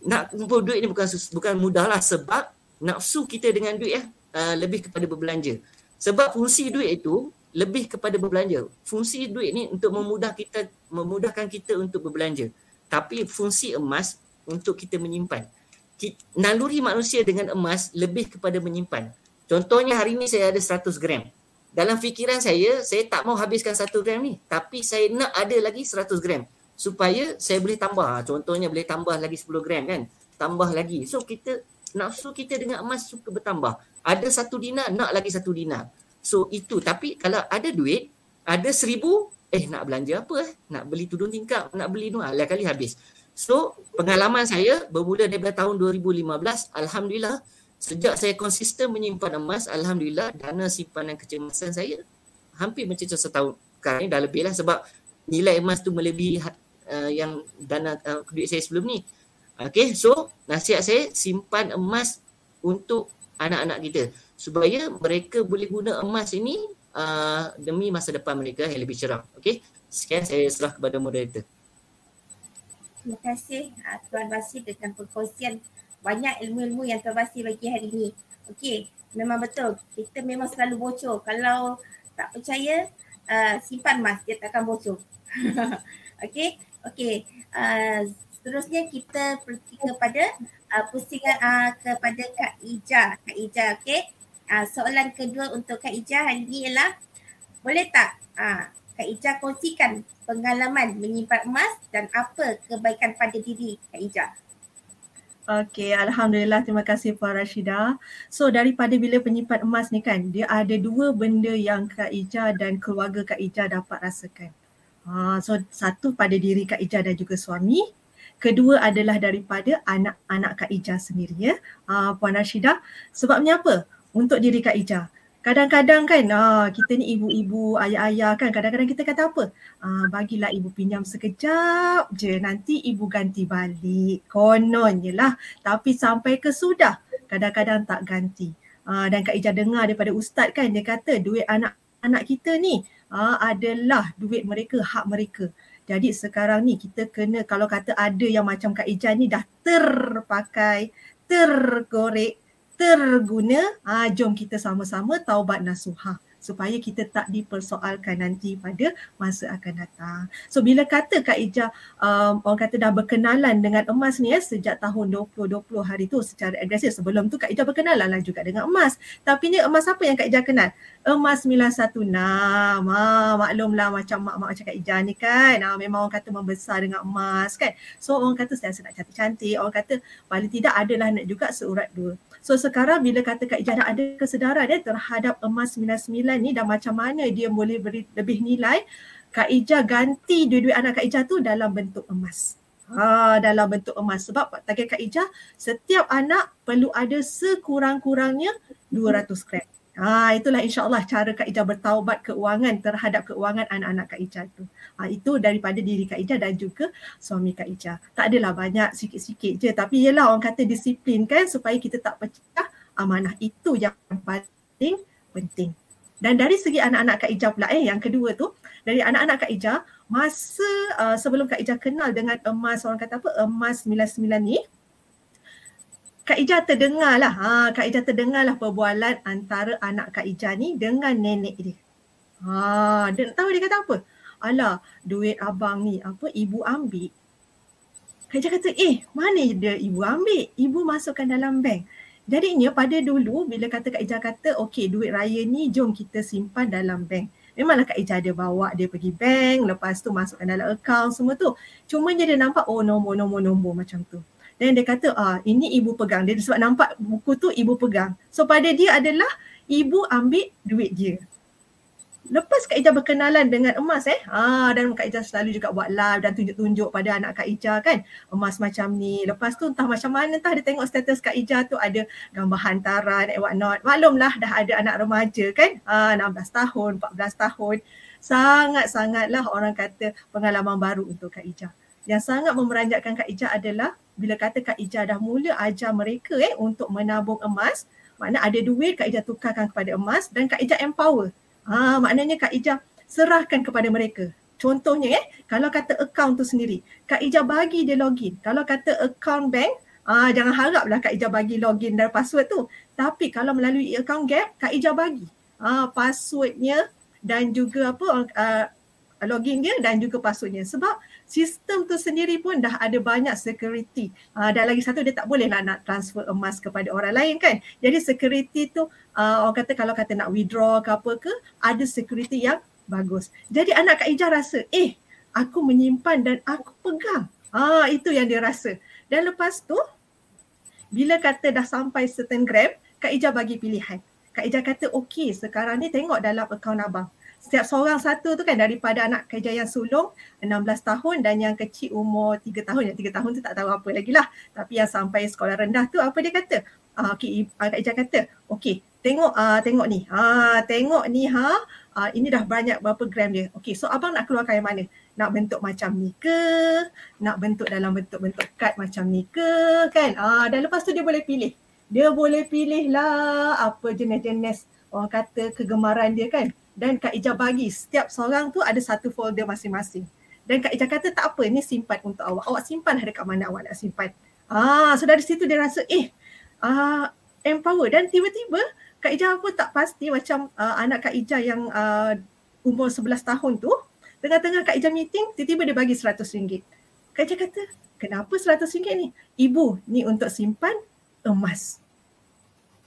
Nak kumpul duit ni bukan bukan mudahlah sebab nafsu kita dengan duit ya uh, lebih kepada berbelanja. Sebab fungsi duit itu lebih kepada berbelanja. Fungsi duit ni untuk memudah kita memudahkan kita untuk berbelanja. Tapi fungsi emas untuk kita menyimpan. Naluri manusia dengan emas lebih kepada menyimpan. Contohnya hari ini saya ada 100 gram dalam fikiran saya, saya tak mau habiskan satu gram ni. Tapi saya nak ada lagi 100 gram. Supaya saya boleh tambah. Contohnya boleh tambah lagi 10 gram kan. Tambah lagi. So kita, nafsu kita dengan emas suka bertambah. Ada satu dinar, nak lagi satu dinar. So itu. Tapi kalau ada duit, ada seribu, eh nak belanja apa eh? Nak beli tudung tingkap, nak beli tu, lah kali habis. So pengalaman saya bermula daripada tahun 2015, Alhamdulillah, Sejak saya konsisten menyimpan emas, Alhamdulillah dana simpanan kecemasan saya hampir mencecah setahun. Sekarang ni dah lebih lah sebab nilai emas tu melebihi uh, yang dana uh, duit saya sebelum ni. Okay, so nasihat saya simpan emas untuk anak-anak kita. supaya mereka boleh guna emas ini uh, demi masa depan mereka yang lebih cerah. Okey. Sekian saya serah kepada moderator. Terima kasih Tuan Basir dengan perkongsian banyak ilmu-ilmu yang Tuan Basir bagi hari ini. Okey, memang betul. Kita memang selalu bocor. Kalau tak percaya, uh, simpan emas. Dia takkan bocor. Okey, okey. Uh, seterusnya kita pergi kepada uh, pusingan uh, kepada Kak Ija. Kak Ija, okey. Uh, soalan kedua untuk Kak Ija hari ini ialah boleh tak uh, Kak Ija kongsikan pengalaman menyimpan emas dan apa kebaikan pada diri Kak Ija? Okey, Alhamdulillah. Terima kasih Puan Rashida. So daripada bila penyimpan emas ni kan, dia ada dua benda yang Kak Ija dan keluarga Kak Ija dapat rasakan. Ha, so satu pada diri Kak Ija dan juga suami. Kedua adalah daripada anak-anak Kak Ija sendiri ya. Ha, Puan Rashida, sebabnya apa? Untuk diri Kak Ija kadang-kadang kan ah, kita ni ibu-ibu, ayah-ayah kan kadang-kadang kita kata apa? Ah, bagilah ibu pinjam sekejap je nanti ibu ganti balik. Kononnya lah. Tapi sampai ke sudah kadang-kadang tak ganti. Ah, dan Kak Ija dengar daripada ustaz kan dia kata duit anak-anak kita ni ah, adalah duit mereka, hak mereka. Jadi sekarang ni kita kena kalau kata ada yang macam Kak Ija ni dah terpakai, tergorek, terguna, ah, jom kita sama-sama taubat nasuhah supaya kita tak dipersoalkan nanti pada masa akan datang. So bila kata Kak Ija um, orang kata dah berkenalan dengan emas ni ya sejak tahun 2020 hari tu secara agresif. Sebelum tu Kak Ija berkenalan lah juga dengan emas. Tapi ni emas apa yang Kak Ija kenal? Emas 916. Ha, maklumlah macam mak-mak macam Kak Ija ni kan. Ha, memang orang kata membesar dengan emas kan. So orang kata saya nak cantik-cantik. Orang kata paling tidak adalah nak juga seurat dua. So sekarang bila kata Kak Ija ada kesedaran ya terhadap emas 99 ni dan macam mana dia boleh beri lebih nilai, Kak Ija ganti duit-duit anak Kak Ija tu dalam bentuk emas. Ha, dalam bentuk emas sebab target Kak Ija setiap anak perlu ada sekurang-kurangnya 200 gram. Ha, itulah insyaAllah cara Kak Ija bertaubat keuangan terhadap keuangan anak-anak Kak Ija tu. Ha, itu daripada diri Kak Ija dan juga suami Kak Ija. Tak adalah banyak sikit-sikit je tapi yelah orang kata disiplin kan supaya kita tak pecah amanah. Itu yang paling penting. Dan dari segi anak-anak Kak Ija pula eh yang kedua tu dari anak-anak Kak Ija masa uh, sebelum Kak Ija kenal dengan emas orang kata apa emas 99 ni Kak Ija terdengar lah, ha, Kak Ija terdengar lah perbualan antara anak Kak Ija ni dengan nenek dia. Ha, dia tahu dia kata apa? Alah, duit abang ni apa ibu ambil. Kak Ija kata, eh mana dia ibu ambil? Ibu masukkan dalam bank. Jadinya pada dulu bila kata Kak Ija kata, okey duit raya ni jom kita simpan dalam bank. Memanglah Kak Ija ada bawa dia pergi bank, lepas tu masukkan dalam akaun semua tu. Cuma dia nampak, oh nombor-nombor-nombor macam tu. Dan dia kata, ah ini ibu pegang. Dia sebab nampak buku tu ibu pegang. So pada dia adalah ibu ambil duit dia. Lepas Kak Ija berkenalan dengan emas eh. Ah, dan Kak Ija selalu juga buat live dan tunjuk-tunjuk pada anak Kak Ija kan. Emas macam ni. Lepas tu entah macam mana entah dia tengok status Kak Ija tu ada gambar hantaran and what not. Maklumlah dah ada anak remaja kan. Ah, 16 tahun, 14 tahun. Sangat-sangatlah orang kata pengalaman baru untuk Kak Ija. Yang sangat memeranjatkan Kak Ija adalah bila kata Kak Ija dah mula ajar mereka eh untuk menabung emas, makna ada duit Kak Ija tukarkan kepada emas dan Kak Ija empower. Ha, maknanya Kak Ija serahkan kepada mereka. Contohnya eh, kalau kata account tu sendiri, Kak Ija bagi dia login. Kalau kata account bank, ah jangan haraplah Kak Ija bagi login dan password tu. Tapi kalau melalui account gap, Kak Ija bagi ah passwordnya dan juga apa uh, login dia dan juga passwordnya. Sebab sistem tu sendiri pun dah ada banyak security. Uh, dan lagi satu dia tak boleh lah nak transfer emas kepada orang lain kan. Jadi security tu uh, orang kata kalau kata nak withdraw ke apa ke ada security yang bagus. Jadi anak Kak Ija rasa eh aku menyimpan dan aku pegang. Ah itu yang dia rasa. Dan lepas tu bila kata dah sampai certain gram Kak Ija bagi pilihan. Kak Ija kata okey sekarang ni tengok dalam akaun abang setiap seorang satu tu kan daripada anak kerja yang sulung 16 tahun dan yang kecil umur 3 tahun. Yang 3 tahun tu tak tahu apa lagi lah. Tapi yang sampai sekolah rendah tu apa dia kata? Uh, okay, uh, Kak Ijah kata, okay tengok uh, tengok ni. Uh, tengok ni ha. Uh, ini dah banyak berapa gram dia. Okay so abang nak keluarkan yang mana? Nak bentuk macam ni ke? Nak bentuk dalam bentuk-bentuk kad macam ni ke? Kan? Uh, dan lepas tu dia boleh pilih. Dia boleh pilih lah apa jenis-jenis orang kata kegemaran dia kan. Dan Kak Ija bagi setiap seorang tu ada satu folder masing-masing. Dan Kak Ija kata tak apa ni simpan untuk awak. Awak simpan ada kat mana awak nak simpan. Ah, so dari situ dia rasa eh ah, empower dan tiba-tiba Kak Ija pun tak pasti macam uh, anak Kak Ija yang uh, umur 11 tahun tu tengah-tengah Kak Ija meeting tiba-tiba dia bagi RM100. Kak Ija kata kenapa RM100 ni? Ibu ni untuk simpan emas.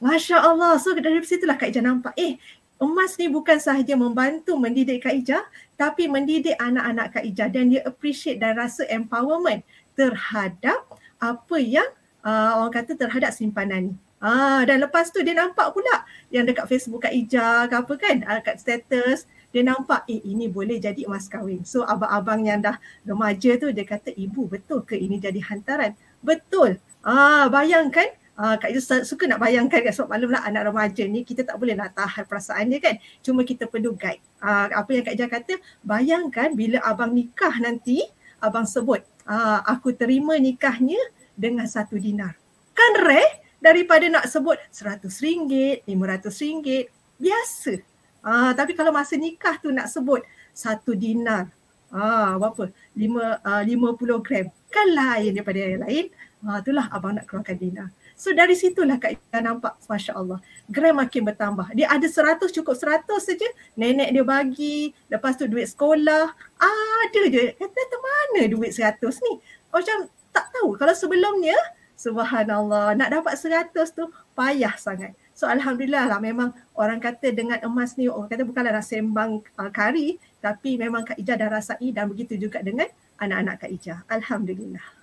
Masya Allah. So dari situlah Kak Ija nampak eh emas ni bukan sahaja membantu mendidik Kak Ija tapi mendidik anak-anak Kak Ija dan dia appreciate dan rasa empowerment terhadap apa yang uh, orang kata terhadap simpanan ni. Ah dan lepas tu dia nampak pula yang dekat Facebook Kak Ija ke apa kan uh, kat status dia nampak eh ini boleh jadi emas kahwin. So abang-abang yang dah remaja tu dia kata ibu betul ke ini jadi hantaran? Betul. Ah bayangkan Uh, Kak Ija suka nak bayangkan kan sebab maklumlah anak remaja ni kita tak boleh nak tahan perasaan dia kan. Cuma kita perlu guide. Uh, apa yang Kak Ija kata, bayangkan bila abang nikah nanti, abang sebut, uh, aku terima nikahnya dengan satu dinar. Kan rare daripada nak sebut seratus ringgit, lima ratus ringgit. Biasa. Uh, tapi kalau masa nikah tu nak sebut satu dinar, uh, berapa? Lima, uh, puluh gram. Kan lain daripada yang lain. Uh, itulah abang nak keluarkan dinar. So dari situlah Kak Ika nampak Masya Allah gram makin bertambah. Dia ada seratus cukup seratus saja. Nenek dia bagi. Lepas tu duit sekolah. Ada je. Kata mana duit seratus ni? Macam tak tahu. Kalau sebelumnya Subhanallah nak dapat seratus tu payah sangat. So Alhamdulillah lah memang orang kata dengan emas ni orang kata bukanlah nak sembang uh, kari tapi memang Kak Ija dah rasai dan begitu juga dengan anak-anak Kak Ija. Alhamdulillah.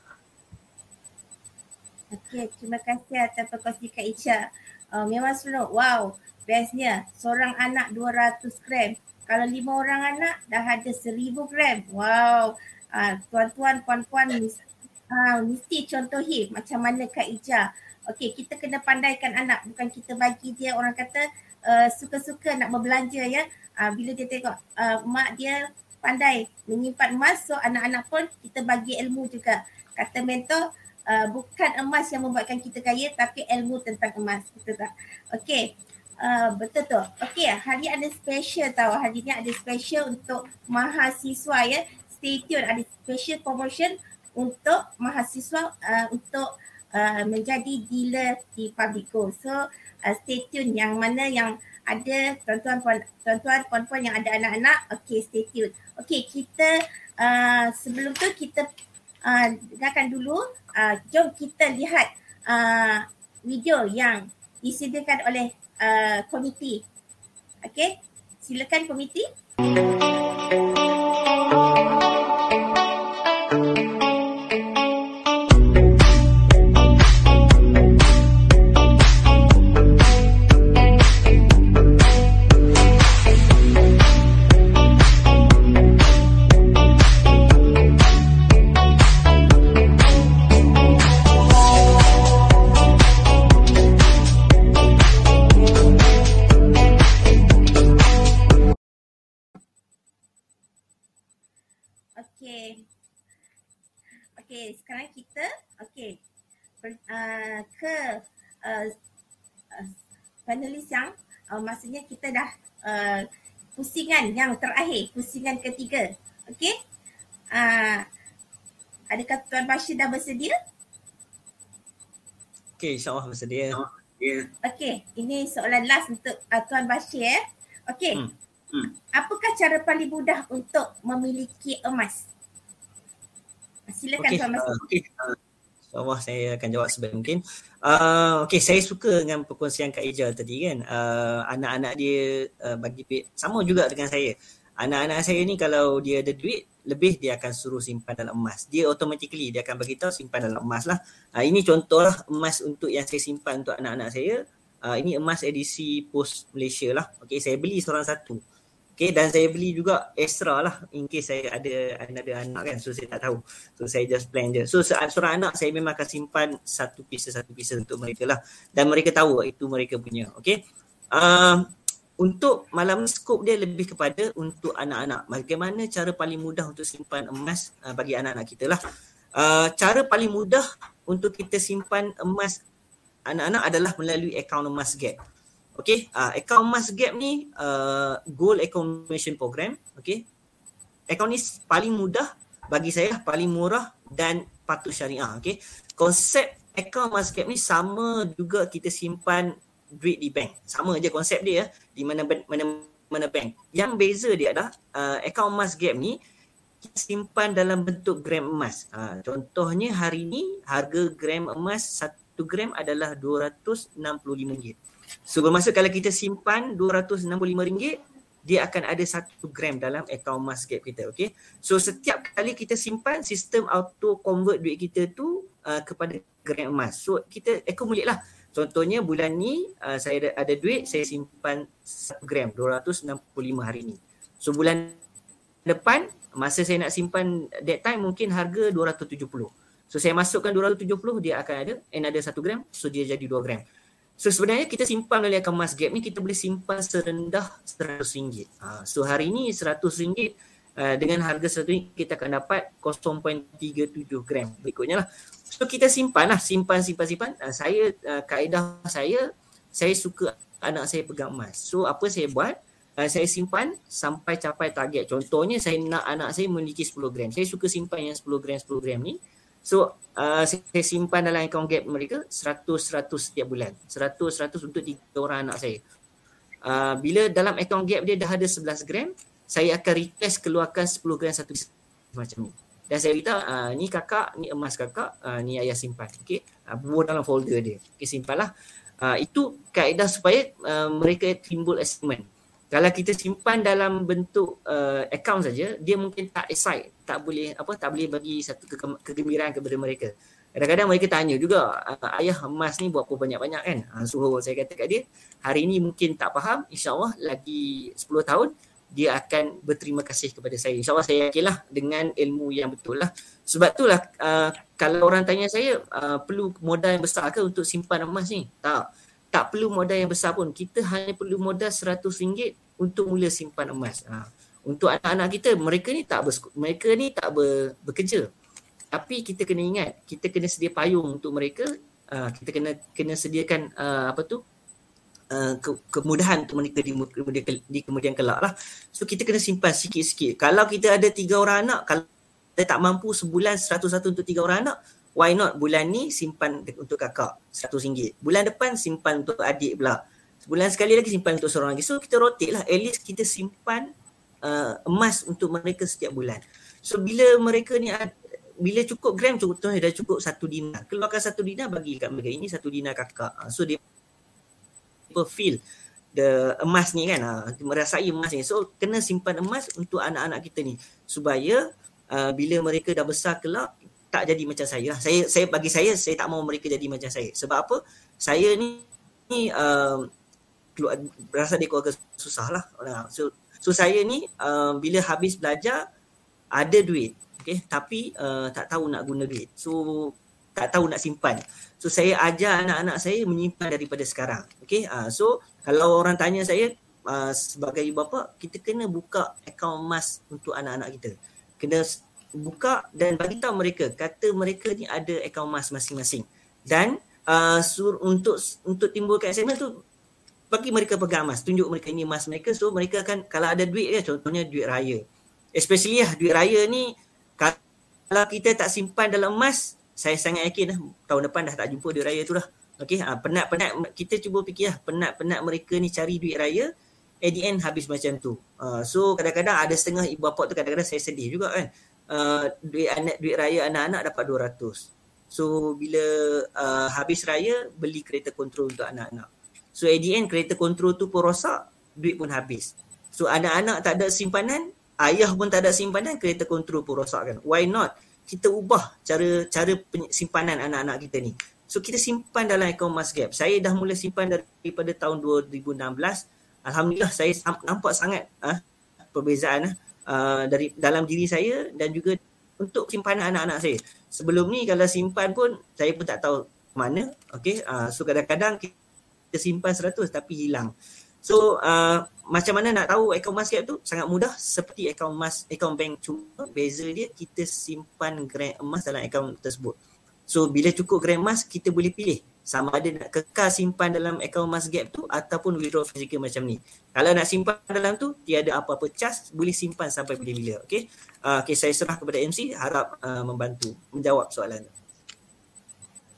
Okey, terima kasih atas perkongsi Kak Isha. Uh, memang slow. Wow, bestnya. Seorang anak 200 gram. Kalau lima orang anak dah ada 1000 gram. Wow. Uh, tuan-tuan, puan-puan uh, mesti contohi macam mana Kak Ija. Okey, kita kena pandaikan anak. Bukan kita bagi dia orang kata uh, suka-suka nak berbelanja ya. Uh, bila dia tengok uh, mak dia pandai menyimpan emas, so anak-anak pun kita bagi ilmu juga. Kata mentor, uh, bukan emas yang membuatkan kita kaya tapi ilmu tentang emas betul tak? Okey. Uh, betul tu. Okey hari ada special tahu hari ni ada special untuk mahasiswa ya. Stay tune ada special promotion untuk mahasiswa uh, untuk uh, menjadi dealer di Publico so uh, stay tune yang mana yang ada tuan-tuan tuan-tuan puan-puan yang ada anak-anak okey stay tune. Okey kita uh, sebelum tu kita uh, dengarkan dulu uh, jom kita lihat uh, video yang disediakan oleh uh, komiti. Okey, silakan komiti. Maksudnya kita dah uh, pusingan yang terakhir, pusingan ketiga. Okey? Uh, adakah Tuan Bashir dah bersedia? Okey, insyaAllah bersedia. Yeah. Okey, ini soalan last untuk uh, Tuan Bashir. Eh. Okey. Hmm. Hmm. Apakah cara paling mudah untuk memiliki emas? Silakan okay. Tuan Bashir. Uh, okay. Uh, InsyaAllah saya akan jawab sebaik mungkin. Uh, okay, saya suka dengan perkongsian Kak Ija tadi kan. Uh, anak-anak dia uh, bagi duit sama juga dengan saya. Anak-anak saya ni kalau dia ada duit, lebih dia akan suruh simpan dalam emas. Dia automatically dia akan beritahu simpan dalam emas lah. Uh, ini contohlah emas untuk yang saya simpan untuk anak-anak saya. Uh, ini emas edisi post Malaysia lah. Okay, saya beli seorang satu. Okay, dan saya beli juga extra lah in case saya ada ada anak kan. So saya tak tahu. So saya just plan je. So seorang anak saya memang akan simpan satu pieces satu pieces untuk mereka lah. Dan mereka tahu itu mereka punya. Okay. Uh, untuk malam skop dia lebih kepada untuk anak-anak. Bagaimana cara paling mudah untuk simpan emas uh, bagi anak-anak kita lah. Uh, cara paling mudah untuk kita simpan emas anak-anak adalah melalui akaun emas gap. Okay, uh, akaun emas gap ni uh, gold accumulation program. Okay, akaun ni paling mudah bagi saya paling murah dan patuh syariah. Okay, konsep akaun emas gap ni sama juga kita simpan duit di bank. Sama je konsep dia di mana mana mana bank. Yang beza dia adalah uh, akaun emas gap ni simpan dalam bentuk gram emas. Ha, contohnya hari ni harga gram emas 1 gram adalah RM265. So bermaksud kalau kita simpan RM265, dia akan ada 1 gram dalam akaun emas gap kita. Okay? So setiap kali kita simpan, sistem auto convert duit kita tu uh, kepada gram emas. So kita accumulate lah. Contohnya bulan ni uh, saya ada, ada duit, saya simpan 1 gram, 265 hari ni. So bulan depan, masa saya nak simpan that time mungkin harga 270. So saya masukkan 270, dia akan ada another 1 gram, so dia jadi 2 gram. So sebenarnya kita simpan oleh akaun emas gap ni kita boleh simpan serendah RM100. Ha, so hari ni RM100 uh, dengan harga RM100 kita akan dapat 0.37 gram berikutnya lah. So kita simpan lah, simpan, simpan, simpan. Uh, saya, uh, kaedah saya, saya suka anak saya pegang emas. So apa saya buat, uh, saya simpan sampai capai target. Contohnya saya nak anak saya memiliki 10 gram. Saya suka simpan yang 10 gram, 10 gram ni. So uh, saya simpan dalam account gap mereka 100-100 setiap bulan. 100-100 untuk tiga orang anak saya. Uh, bila dalam account gap dia dah ada 11 gram, saya akan request keluarkan 10 gram satu macam ni. Dan saya beritahu, uh, ni kakak, ni emas kakak, uh, ni ayah simpan. Okay. Uh, buat dalam folder dia. Okay, simpanlah. Uh, itu kaedah supaya uh, mereka timbul assignment kalau kita simpan dalam bentuk uh, account saja dia mungkin tak excite tak boleh apa tak boleh bagi satu ke- kegembiraan kepada mereka. Kadang-kadang mereka tanya juga ayah emas ni buat apa banyak-banyak kan? Ha, so saya kata kat dia hari ni mungkin tak faham insyaallah lagi 10 tahun dia akan berterima kasih kepada saya. Insyaallah saya yakinlah dengan ilmu yang betul lah. Sebab itulah uh, kalau orang tanya saya uh, perlu modal yang besar ke untuk simpan emas ni? Tak tak perlu modal yang besar pun. Kita hanya perlu modal RM100 untuk mula simpan emas. Ha. Untuk anak-anak kita, mereka ni tak ber, mereka ni tak ber, bekerja. Tapi kita kena ingat, kita kena sedia payung untuk mereka. Uh, kita kena kena sediakan uh, apa tu? Uh, ke, kemudahan untuk mereka di, di, di kemudian kelak lah. So kita kena simpan sikit-sikit. Kalau kita ada tiga orang anak, kalau kita tak mampu sebulan satu-satu untuk tiga orang anak, why not bulan ni simpan untuk kakak RM100. Bulan depan simpan untuk adik pula. Bulan sekali lagi simpan untuk seorang lagi. So kita rotate lah. At least kita simpan uh, emas untuk mereka setiap bulan. So bila mereka ni ada, bila cukup gram contohnya dah cukup satu dinar. Keluarkan satu dinar bagi kat mereka. Ini satu dinar kakak. Uh, so dia feel the emas ni kan. Uh, merasai emas ni. So kena simpan emas untuk anak-anak kita ni. Supaya uh, bila mereka dah besar kelak tak jadi macam saya lah. Saya saya bagi saya saya tak mau mereka jadi macam saya. Sebab apa? Saya ni ni um, keluar berasal dari keluarga susah lah. So so saya ni um, bila habis belajar ada duit. Okay, tapi uh, tak tahu nak guna duit. So tak tahu nak simpan. So saya ajar anak-anak saya menyimpan daripada sekarang. Okay, uh, so kalau orang tanya saya uh, sebagai ibu bapa, kita kena buka akaun emas untuk anak-anak kita. Kena buka dan bagi tahu mereka kata mereka ni ada akaun emas masing-masing. Dan uh, sur untuk untuk timbulkan SMS tu bagi mereka pegang emas tunjuk mereka ini emas mereka so mereka akan kalau ada duit ya contohnya duit raya. Especially lah duit raya ni kalau kita tak simpan dalam emas saya sangat yakin dah tahun depan dah tak jumpa duit raya tu dah okey uh, penat-penat kita cuba fikir lah penat-penat mereka ni cari duit raya at the end habis macam tu. Uh, so kadang-kadang ada setengah ibu bapa tu kadang-kadang saya sedih juga kan Uh, duit anak duit raya anak-anak dapat 200. So bila uh, habis raya beli kereta kontrol untuk anak-anak. So at the end kereta kontrol tu pun rosak, duit pun habis. So anak-anak tak ada simpanan, ayah pun tak ada simpanan, kereta kontrol pun rosak kan. Why not? Kita ubah cara cara simpanan anak-anak kita ni. So kita simpan dalam akaun Mas Gap. Saya dah mula simpan daripada tahun 2016. Alhamdulillah saya nampak sangat ah perbezaan ah uh, dari dalam diri saya dan juga untuk simpanan anak-anak saya. Sebelum ni kalau simpan pun saya pun tak tahu mana. Okay. Uh, so kadang-kadang kita simpan 100 tapi hilang. So uh, macam mana nak tahu akaun emas tu sangat mudah seperti akaun emas, akaun bank cuma beza dia kita simpan gram emas dalam akaun tersebut. So bila cukup gram emas kita boleh pilih sama ada nak kekal simpan dalam akaun Mas Gap tu ataupun withdraw fizikal macam ni. Kalau nak simpan dalam tu tiada apa-apa charge boleh simpan sampai bila-bila. Okey. Uh, okey saya serah kepada MC harap uh, membantu menjawab soalan tu.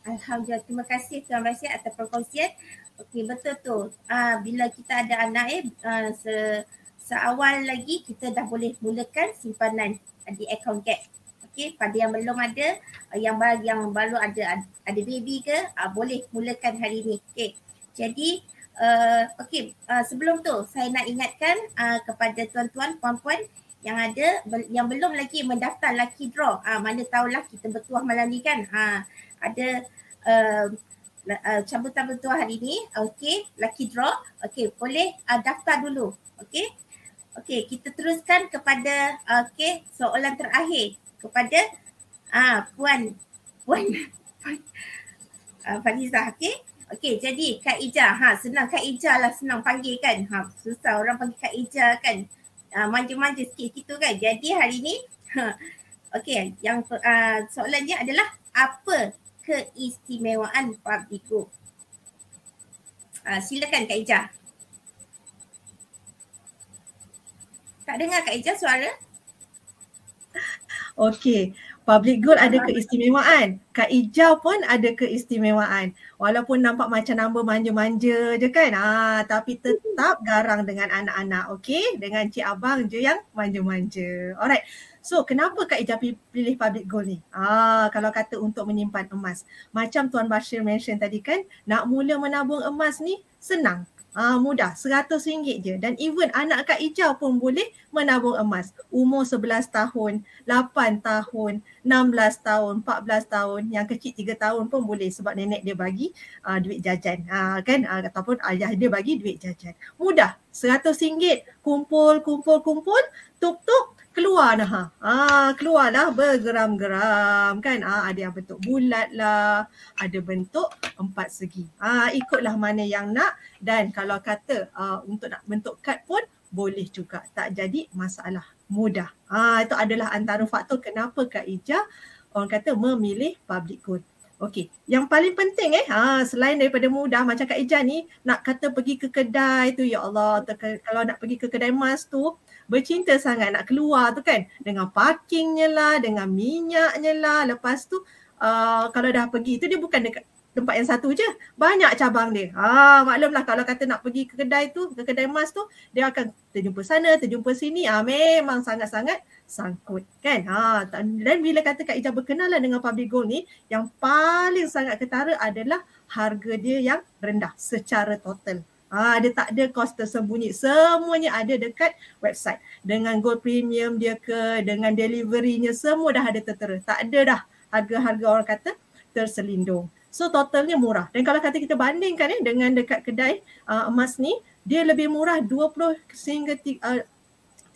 Alhamdulillah. Terima kasih Tuan Rashid atas perkongsian. Okey betul tu. Uh, bila kita ada anak eh uh, se seawal lagi kita dah boleh mulakan simpanan di akaun Gap. Okey, pada yang belum ada, yang baru yang baru ada ada baby ke, uh, boleh mulakan hari ini. Okey. Jadi uh, okey, uh, sebelum tu saya nak ingatkan uh, kepada tuan-tuan, puan-puan yang ada yang belum lagi mendaftar lucky draw. Ah uh, mana tahulah kita bertuah malam ni kan. Ha uh, ada uh, uh, cabutan bertuah hari ni. Okey, lucky draw. Okey, boleh uh, daftar dulu. Okey. Okey, kita teruskan kepada okey soalan terakhir kepada ah puan puan uh, Fariza okey. Okey, jadi Kak Ija, ha senang Kak Ija lah senang panggil kan. Ha susah orang panggil Kak Ija kan. Uh, manja-manja sikit gitu kan. Jadi hari ni ha, okey, yang uh, soalan dia adalah apa keistimewaan public group? Uh, silakan Kak Ija. Tak dengar Kak Ija suara? Okey, public good ada keistimewaan. Kak Ijau pun ada keistimewaan. Walaupun nampak macam nama manja-manja je kan. Ah, tapi tetap garang dengan anak-anak. Okey, dengan cik abang je yang manja-manja. Alright. So, kenapa Kak Ijau pilih public gold ni? Ah, kalau kata untuk menyimpan emas. Macam Tuan Bashir mention tadi kan, nak mula menabung emas ni senang. Ah mudah, RM100 je. Dan even anak Kak Ijau pun boleh menabung emas. Umur 11 tahun, 8 tahun, 16 tahun, 14 tahun, yang kecil 3 tahun pun boleh sebab nenek dia bagi uh, duit jajan. Uh, kan? Uh, ataupun ayah dia bagi duit jajan. Mudah, RM100 kumpul, kumpul, kumpul, tuk-tuk, keluar dah. Ah keluarlah bergeram-geram kan. Ah ada yang bentuk bulat lah, ada bentuk empat segi. Ah ikutlah mana yang nak dan kalau kata uh, untuk nak bentuk kad pun boleh juga. Tak jadi masalah. Mudah. Ah itu adalah antara faktor kenapa Kak Ija orang kata memilih public code. Okey, yang paling penting eh, ha, selain daripada mudah macam Kak Ija ni, nak kata pergi ke kedai tu, ya Allah, kalau nak pergi ke kedai emas tu, bercinta sangat nak keluar tu kan dengan parkingnya lah, dengan minyaknya lah. Lepas tu uh, kalau dah pergi tu dia bukan dekat tempat yang satu je. Banyak cabang dia. Ha, maklumlah kalau kata nak pergi ke kedai tu, ke kedai emas tu, dia akan terjumpa sana, terjumpa sini. Ha, memang sangat-sangat sangkut kan. Ha, dan bila kata Kak Ijah berkenalan dengan public gold ni, yang paling sangat ketara adalah harga dia yang rendah secara total. Ah, dia tak ada kos tersembunyi. Semuanya ada dekat website. Dengan gold premium dia ke, dengan deliverynya semua dah ada tertera. Tak ada dah harga-harga orang kata terselindung. So totalnya murah. Dan kalau kata kita bandingkan eh, dengan dekat kedai uh, emas ni, dia lebih murah 20 sehingga uh,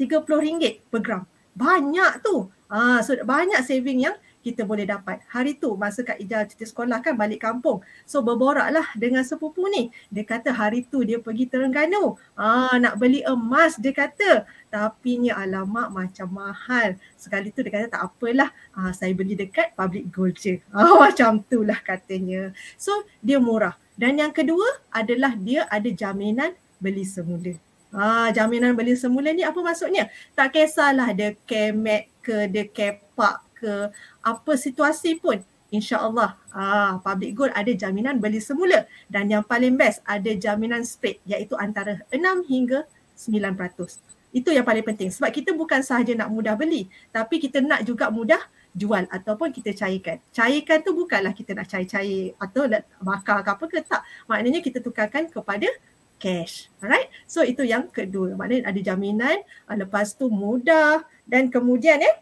30 ringgit per gram. Banyak tu. Ah, so banyak saving yang kita boleh dapat. Hari tu masa Kak Ija cuti sekolah kan balik kampung. So berboraklah dengan sepupu ni. Dia kata hari tu dia pergi Terengganu. Ah, nak beli emas dia kata. Tapi ni alamak macam mahal. Sekali tu dia kata tak apalah. Ah, saya beli dekat public gold je. Ah, macam tu lah katanya. So dia murah. Dan yang kedua adalah dia ada jaminan beli semula. Ah, jaminan beli semula ni apa maksudnya? Tak kisahlah dia kemek ke, dia kepak ke apa situasi pun insyaallah ah public gold ada jaminan beli semula dan yang paling best ada jaminan spread iaitu antara 6 hingga 9%. Itu yang paling penting sebab kita bukan sahaja nak mudah beli tapi kita nak juga mudah jual ataupun kita cairkan. Cairkan tu bukanlah kita nak cair-cair atau nak bakar ke apa ke tak. Maknanya kita tukarkan kepada cash. Alright? So itu yang kedua. Maknanya ada jaminan, ah, lepas tu mudah dan kemudian eh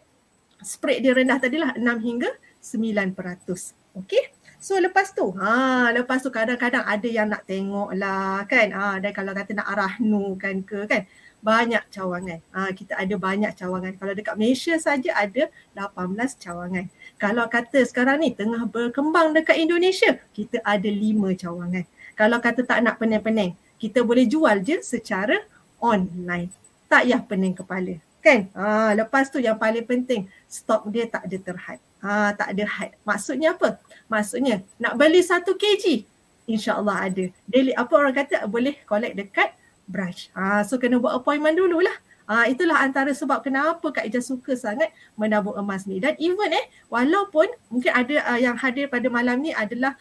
spread dia rendah tadilah 6 hingga 9%. Okey. So lepas tu, ha lepas tu kadang-kadang ada yang nak tengok lah kan. Ha dan kalau kata nak arah nu kan ke kan. Banyak cawangan. Ha kita ada banyak cawangan. Kalau dekat Malaysia saja ada 18 cawangan. Kalau kata sekarang ni tengah berkembang dekat Indonesia, kita ada 5 cawangan. Kalau kata tak nak pening-pening, kita boleh jual je secara online. Tak payah pening kepala kan ha, lepas tu yang paling penting stok dia tak ada terhad ha, tak ada had maksudnya apa maksudnya nak beli satu kg InsyaAllah ada. Daily apa orang kata boleh collect dekat branch. Ha, so kena buat appointment dululah. Ha, itulah antara sebab kenapa Kak Ija suka sangat menabung emas ni. Dan even eh, walaupun mungkin ada uh, yang hadir pada malam ni adalah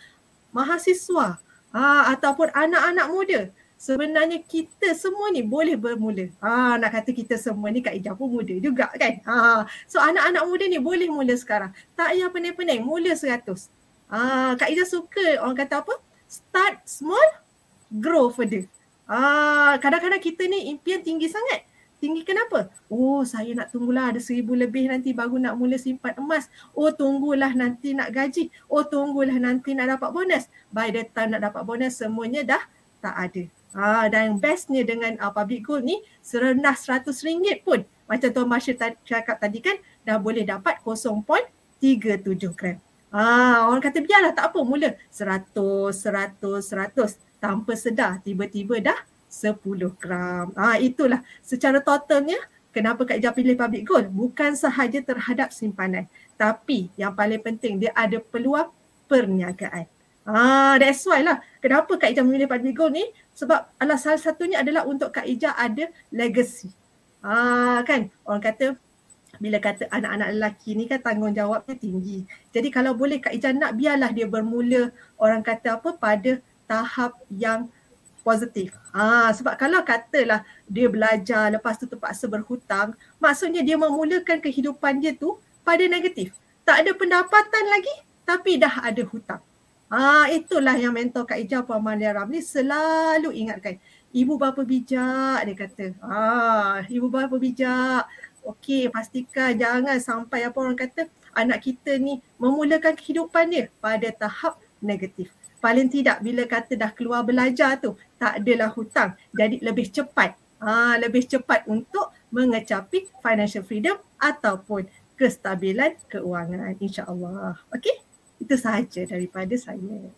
mahasiswa ha, ataupun anak-anak muda. Sebenarnya kita semua ni boleh bermula. Ha, nak kata kita semua ni Kak Ija pun muda juga kan. Ha, so anak-anak muda ni boleh mula sekarang. Tak payah pening-pening, mula seratus. Ha, Kak Ija suka orang kata apa? Start small, grow further. Ah, kadang-kadang kita ni impian tinggi sangat. Tinggi kenapa? Oh saya nak tunggulah ada seribu lebih nanti baru nak mula simpan emas. Oh tunggulah nanti nak gaji. Oh tunggulah nanti nak dapat bonus. By the time nak dapat bonus semuanya dah tak ada. Ha, dan bestnya dengan uh, public gold ni serendah RM100 pun. Macam Tuan Masyur cakap tadi kan dah boleh dapat 0.37 gram. Ha, orang kata biarlah tak apa mula 100, 100, 100 tanpa sedar tiba-tiba dah 10 gram. Ah itulah secara totalnya kenapa Kak Ija pilih public gold bukan sahaja terhadap simpanan tapi yang paling penting dia ada peluang perniagaan. Ah ha, that's why lah kenapa Kak Ija memilih public gold ni sebab Allah salah satunya adalah untuk Kak Ija ada legacy. Ah kan orang kata bila kata anak-anak lelaki ni kan tanggungjawabnya tinggi. Jadi kalau boleh Kak Ija nak biarlah dia bermula orang kata apa pada tahap yang positif. Ah sebab kalau katalah dia belajar lepas tu terpaksa berhutang, maksudnya dia memulakan kehidupan dia tu pada negatif. Tak ada pendapatan lagi tapi dah ada hutang. Ah itulah yang mentor Kak Ija Puan Malia Ramli selalu ingatkan. Ibu bapa bijak dia kata. Ah ibu bapa bijak. Okey pastikan jangan sampai apa orang kata anak kita ni memulakan kehidupan dia pada tahap negatif paling tidak bila kata dah keluar belajar tu tak adalah hutang jadi lebih cepat ha, lebih cepat untuk mengecapi financial freedom ataupun kestabilan keuangan insyaAllah. Okey, itu sahaja daripada saya.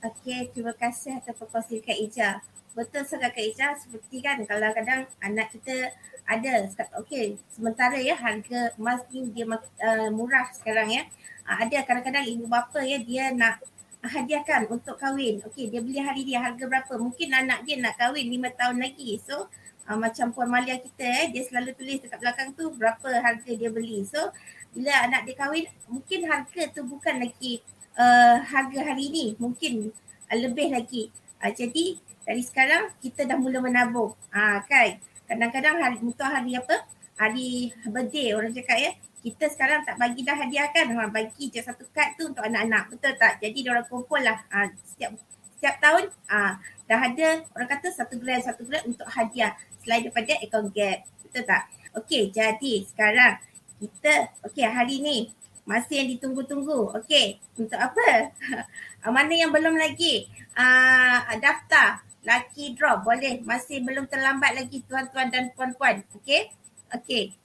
Okey, terima kasih atas proposal Kak Ija. Betul sangat Kak Ija, seperti kan kalau kadang anak kita ada, okey, sementara ya harga emas ni dia uh, murah sekarang ya. Uh, ada kadang-kadang ibu bapa ya dia nak hadiahkan untuk kahwin. Okey, dia beli hari dia harga berapa? Mungkin anak dia nak kahwin lima tahun lagi. So, uh, macam Puan Malia kita eh, dia selalu tulis dekat belakang tu berapa harga dia beli. So, bila anak dia kahwin, mungkin harga tu bukan lagi uh, harga hari ni. Mungkin uh, lebih lagi. Uh, jadi, dari sekarang kita dah mula menabung. Uh, kan? Kadang-kadang hari, untuk hari apa? Hari birthday orang cakap ya kita sekarang tak bagi dah hadiah kan ha, bagi je satu kad tu untuk anak-anak betul tak jadi orang kumpul lah ha, setiap setiap tahun ha, dah ada orang kata satu gram satu gram untuk hadiah selain daripada account gap betul tak okey jadi sekarang kita okey hari ni masih yang ditunggu-tunggu okey untuk apa mana yang belum lagi uh, daftar lucky draw boleh masih belum terlambat lagi tuan-tuan dan puan-puan okey okey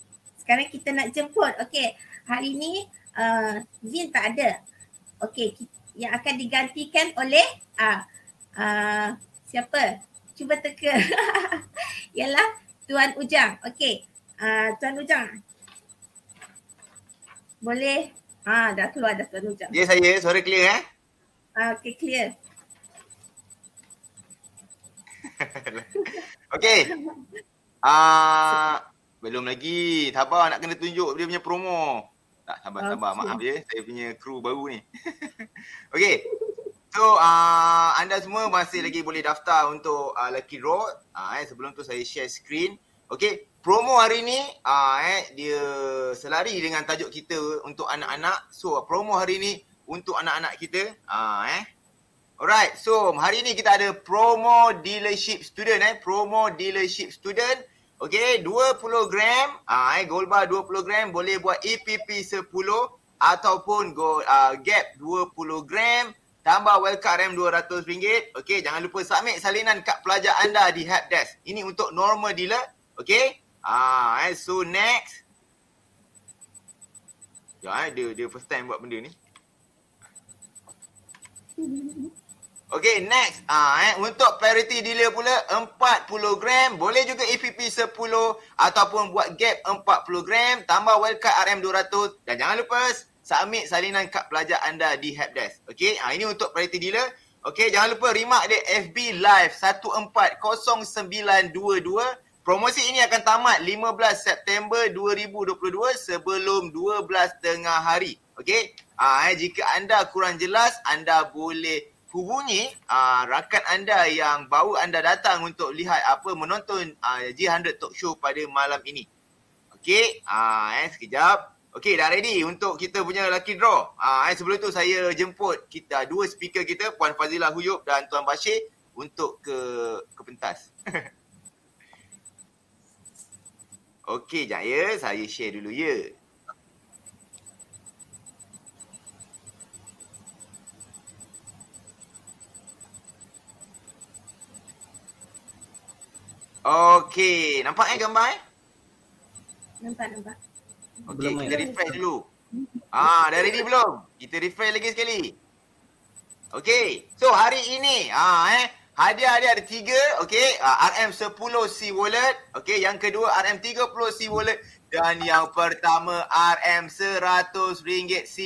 sekarang kita nak jemput. Okey, hari ni uh, Zin tak ada. Okey, yang akan digantikan oleh uh, uh, siapa? Cuba teka. Ialah Tuan Ujang. Okey, uh, Tuan Ujang. Boleh? Ah, uh, dah keluar dah Tuan Ujang. Ya saya, suara clear eh? Uh, Okey, clear. Okey. Ah, uh, belum lagi. Sabar nak kena tunjuk dia punya promo. Tak sabar okay. sabar. Maaf ya. Saya punya kru baru ni. okay. So uh, anda semua masih lagi boleh daftar untuk uh, Lucky Draw. Uh, eh, sebelum tu saya share screen. Okay. Promo hari ni uh, eh, dia selari dengan tajuk kita untuk anak-anak. So promo hari ni untuk anak-anak kita. Uh, eh. Alright. So hari ni kita ada promo dealership student. Eh. Promo dealership student. Okey, 20 gram, uh, eh gold bar 20 gram boleh buat EPP 10 ataupun go uh, gap 20 gram tambah rem RM200. Okey, jangan lupa submit salinan kad pelajar anda di help desk. Ini untuk normal dealer. Okey? Ah, eh so next. Ya, eh, dia dia first time buat benda ni. Okay next ah eh untuk priority dealer pula 40 gram boleh juga EPP 10 ataupun buat gap 40 gram tambah wildcard RM200 dan jangan lupa submit salinan kad pelajar anda di helpdesk. Okay ah ini untuk priority dealer. Okay, jangan lupa remark dia FB Live 140922. Promosi ini akan tamat 15 September 2022 sebelum 12 tengah hari. Okay, uh, jika anda kurang jelas, anda boleh hubungi uh, rakan anda yang bawa anda datang untuk lihat apa menonton uh, G100 Talk Show pada malam ini. Okay, uh, eh, sekejap. Okey, dah ready untuk kita punya lucky draw. Ah, eh, sebelum tu saya jemput kita dua speaker kita, Puan Fazilah Huyub dan Tuan Bashir untuk ke ke pentas. Okey, jap ya. Saya share dulu ya. Okey, nampak eh gambar eh? Nampak, nampak. Okey, kita eh? refresh dulu. Ah, dah ready belum? Kita refresh lagi sekali. Okey, so hari ini ah eh hadiah dia ada tiga, okey, ah, RM10C wallet, okey, yang kedua RM30C wallet dan yang pertama RM100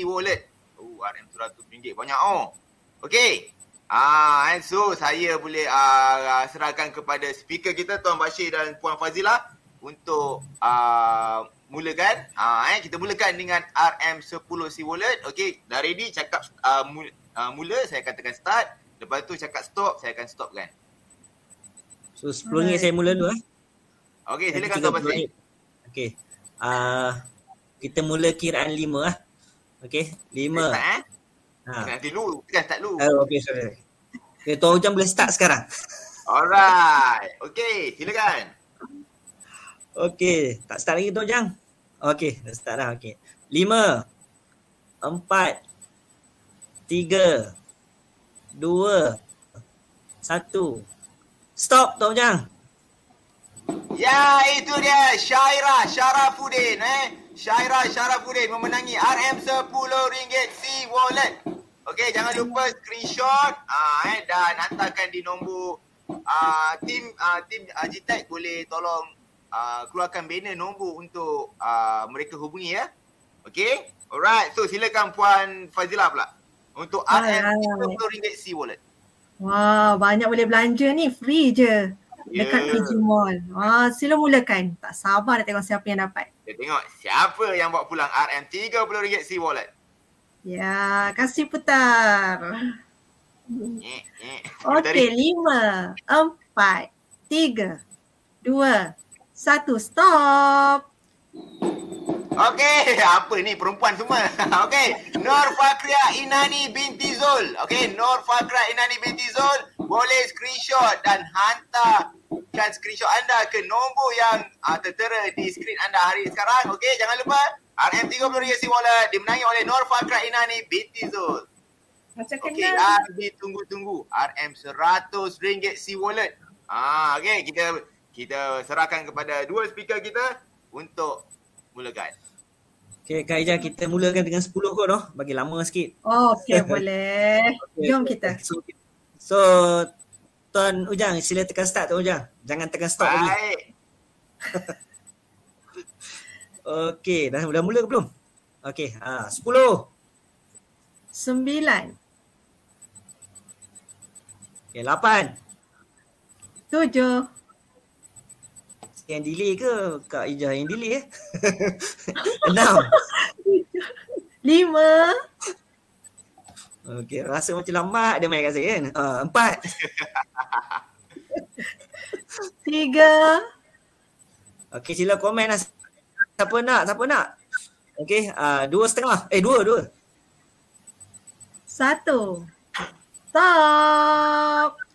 wallet. Oh, RM100 banyak oh. Okey. Ah, and so saya boleh uh, serahkan kepada speaker kita Tuan Bashir dan Puan Fazilah untuk uh, mulakan. Ah, eh, kita mulakan dengan RM10C wallet. Okey, dah ready cakap uh, mula, uh, mula saya akan tekan start. Lepas tu cakap stop, saya akan stopkan. So 10 ringgit saya mula dulu eh. Okey, silakan Tuan Bashir. 30 ringgit. Okey. Ah kita mula kiraan 5 ah. Okey, 5. Start eh? Ha. Nanti dulu, tekan start dulu. Oh, okey, sorry. Okay, Tuan Ujang boleh start sekarang. Alright. Okey, silakan. Okey, tak start lagi Tuan Ujang. Okey, dah start dah. Okey. 5 4 3 2 1 Stop Tuan Ujang. Ya, itu dia Syaira Syarafuddin eh. Syaira Syarafuddin memenangi RM10 C wallet. Okey, jangan lupa screenshot ah eh dan hantarkan di nombor ah tim ah tim GTech boleh tolong ah keluarkan banner nombor untuk ah mereka hubungi ya. Okey? Alright, so silakan Puan Fazila pula untuk Alright. RM10 C wallet. Wah, banyak boleh belanja ni. Free je. Dekat Ya. PG Mall. Wah, sila mulakan. Tak sabar nak tengok siapa yang dapat. Kita tengok siapa yang bawa pulang RM30 C wallet. Ya, kasih putar. Okey, lima, empat, tiga, dua, satu, stop. Okey, apa ni perempuan semua? Okey, Nur Fakria Inani binti Zul. Okey, Nur Fakria Inani binti Zul boleh screenshot dan hantarkan screenshot anda ke nombor yang uh, tertera di skrin anda hari sekarang. Okey, jangan lupa RM30 si wallet dimenangi oleh Nur Fakria Inani binti Zul. Macam Okey, kenal. dan ditunggu-tunggu RM100 si wallet. Ah, okey, kita kita serahkan kepada dua speaker kita untuk mulakan. Okey, Kak Ijah kita mulakan dengan 10 kot noh. Bagi lama sikit. Okey, boleh. Jom kita. So, so Tuan Ujang sila tekan start Tuan Ujang. Jangan tekan stop lagi. Baik. Okey, dah dah mula ke belum? Okey, ah 10. Sembilan, Okey, 8. tujuh, Yang delay ke Kak Ijah yang delay eh? 6. lima, Okey, rasa macam lambat dia main kat saya kan. Ah, 4. tiga, Okey, sila komen lah. Siapa nak? Siapa nak? Okey, ah dua setengah. Eh, dua, dua. satu. Stop.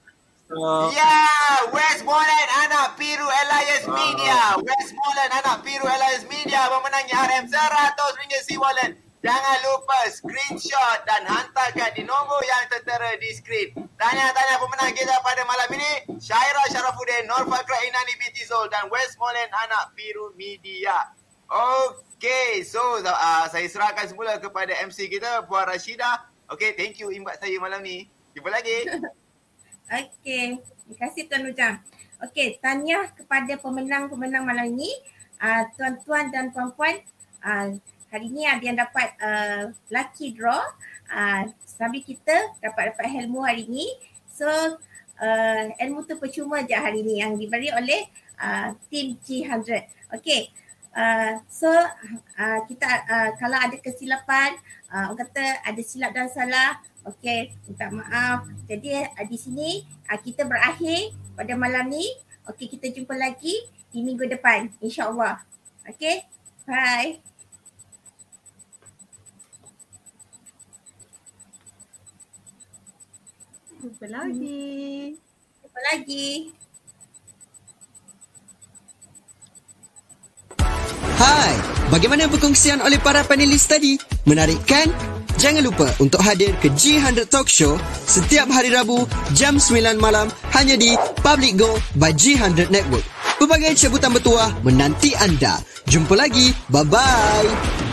Oh, Ya, Westmoreland anak Piru Alliance Media. Westmoreland anak Piru Alliance Media memenangi RM RM100 si wallet. Jangan lupa screenshot dan hantarkan di nombor yang tertera di skrin. Tanya-tanya pemenang kita pada malam ini, Syaira Sharafuddin, Nur Fakra Inani binti Zul dan Westmoreland anak Piru Media. Okay, so uh, saya serahkan semula kepada MC kita, Puan Rashida. Okay, thank you imbat saya malam ni. Jumpa lagi. Okey, terima kasih Tuan Ujang. Okey, tahniah kepada pemenang-pemenang malam ini. Uh, tuan-tuan dan puan-puan, uh, hari ni ada yang dapat uh, lucky draw. Uh, sambil kita dapat dapat ilmu hari ni. So uh, ilmu tu percuma je hari ni yang diberi oleh uh, tim G100. Okay. Uh, so uh, kita uh, kalau ada kesilapan, uh, orang kata ada silap dan salah, okay, minta maaf. Jadi uh, di sini uh, kita berakhir pada malam ni. Okay, kita jumpa lagi di minggu depan, insyaAllah. Okay, bye. Jumpa lagi. Jumpa lagi. Hai, bagaimana perkongsian oleh para panelis tadi? Menarik kan? Jangan lupa untuk hadir ke G100 Talk Show setiap hari Rabu jam 9 malam hanya di Public Go by G100 Network. Pelbagai cabutan bertuah menanti anda. Jumpa lagi. Bye-bye.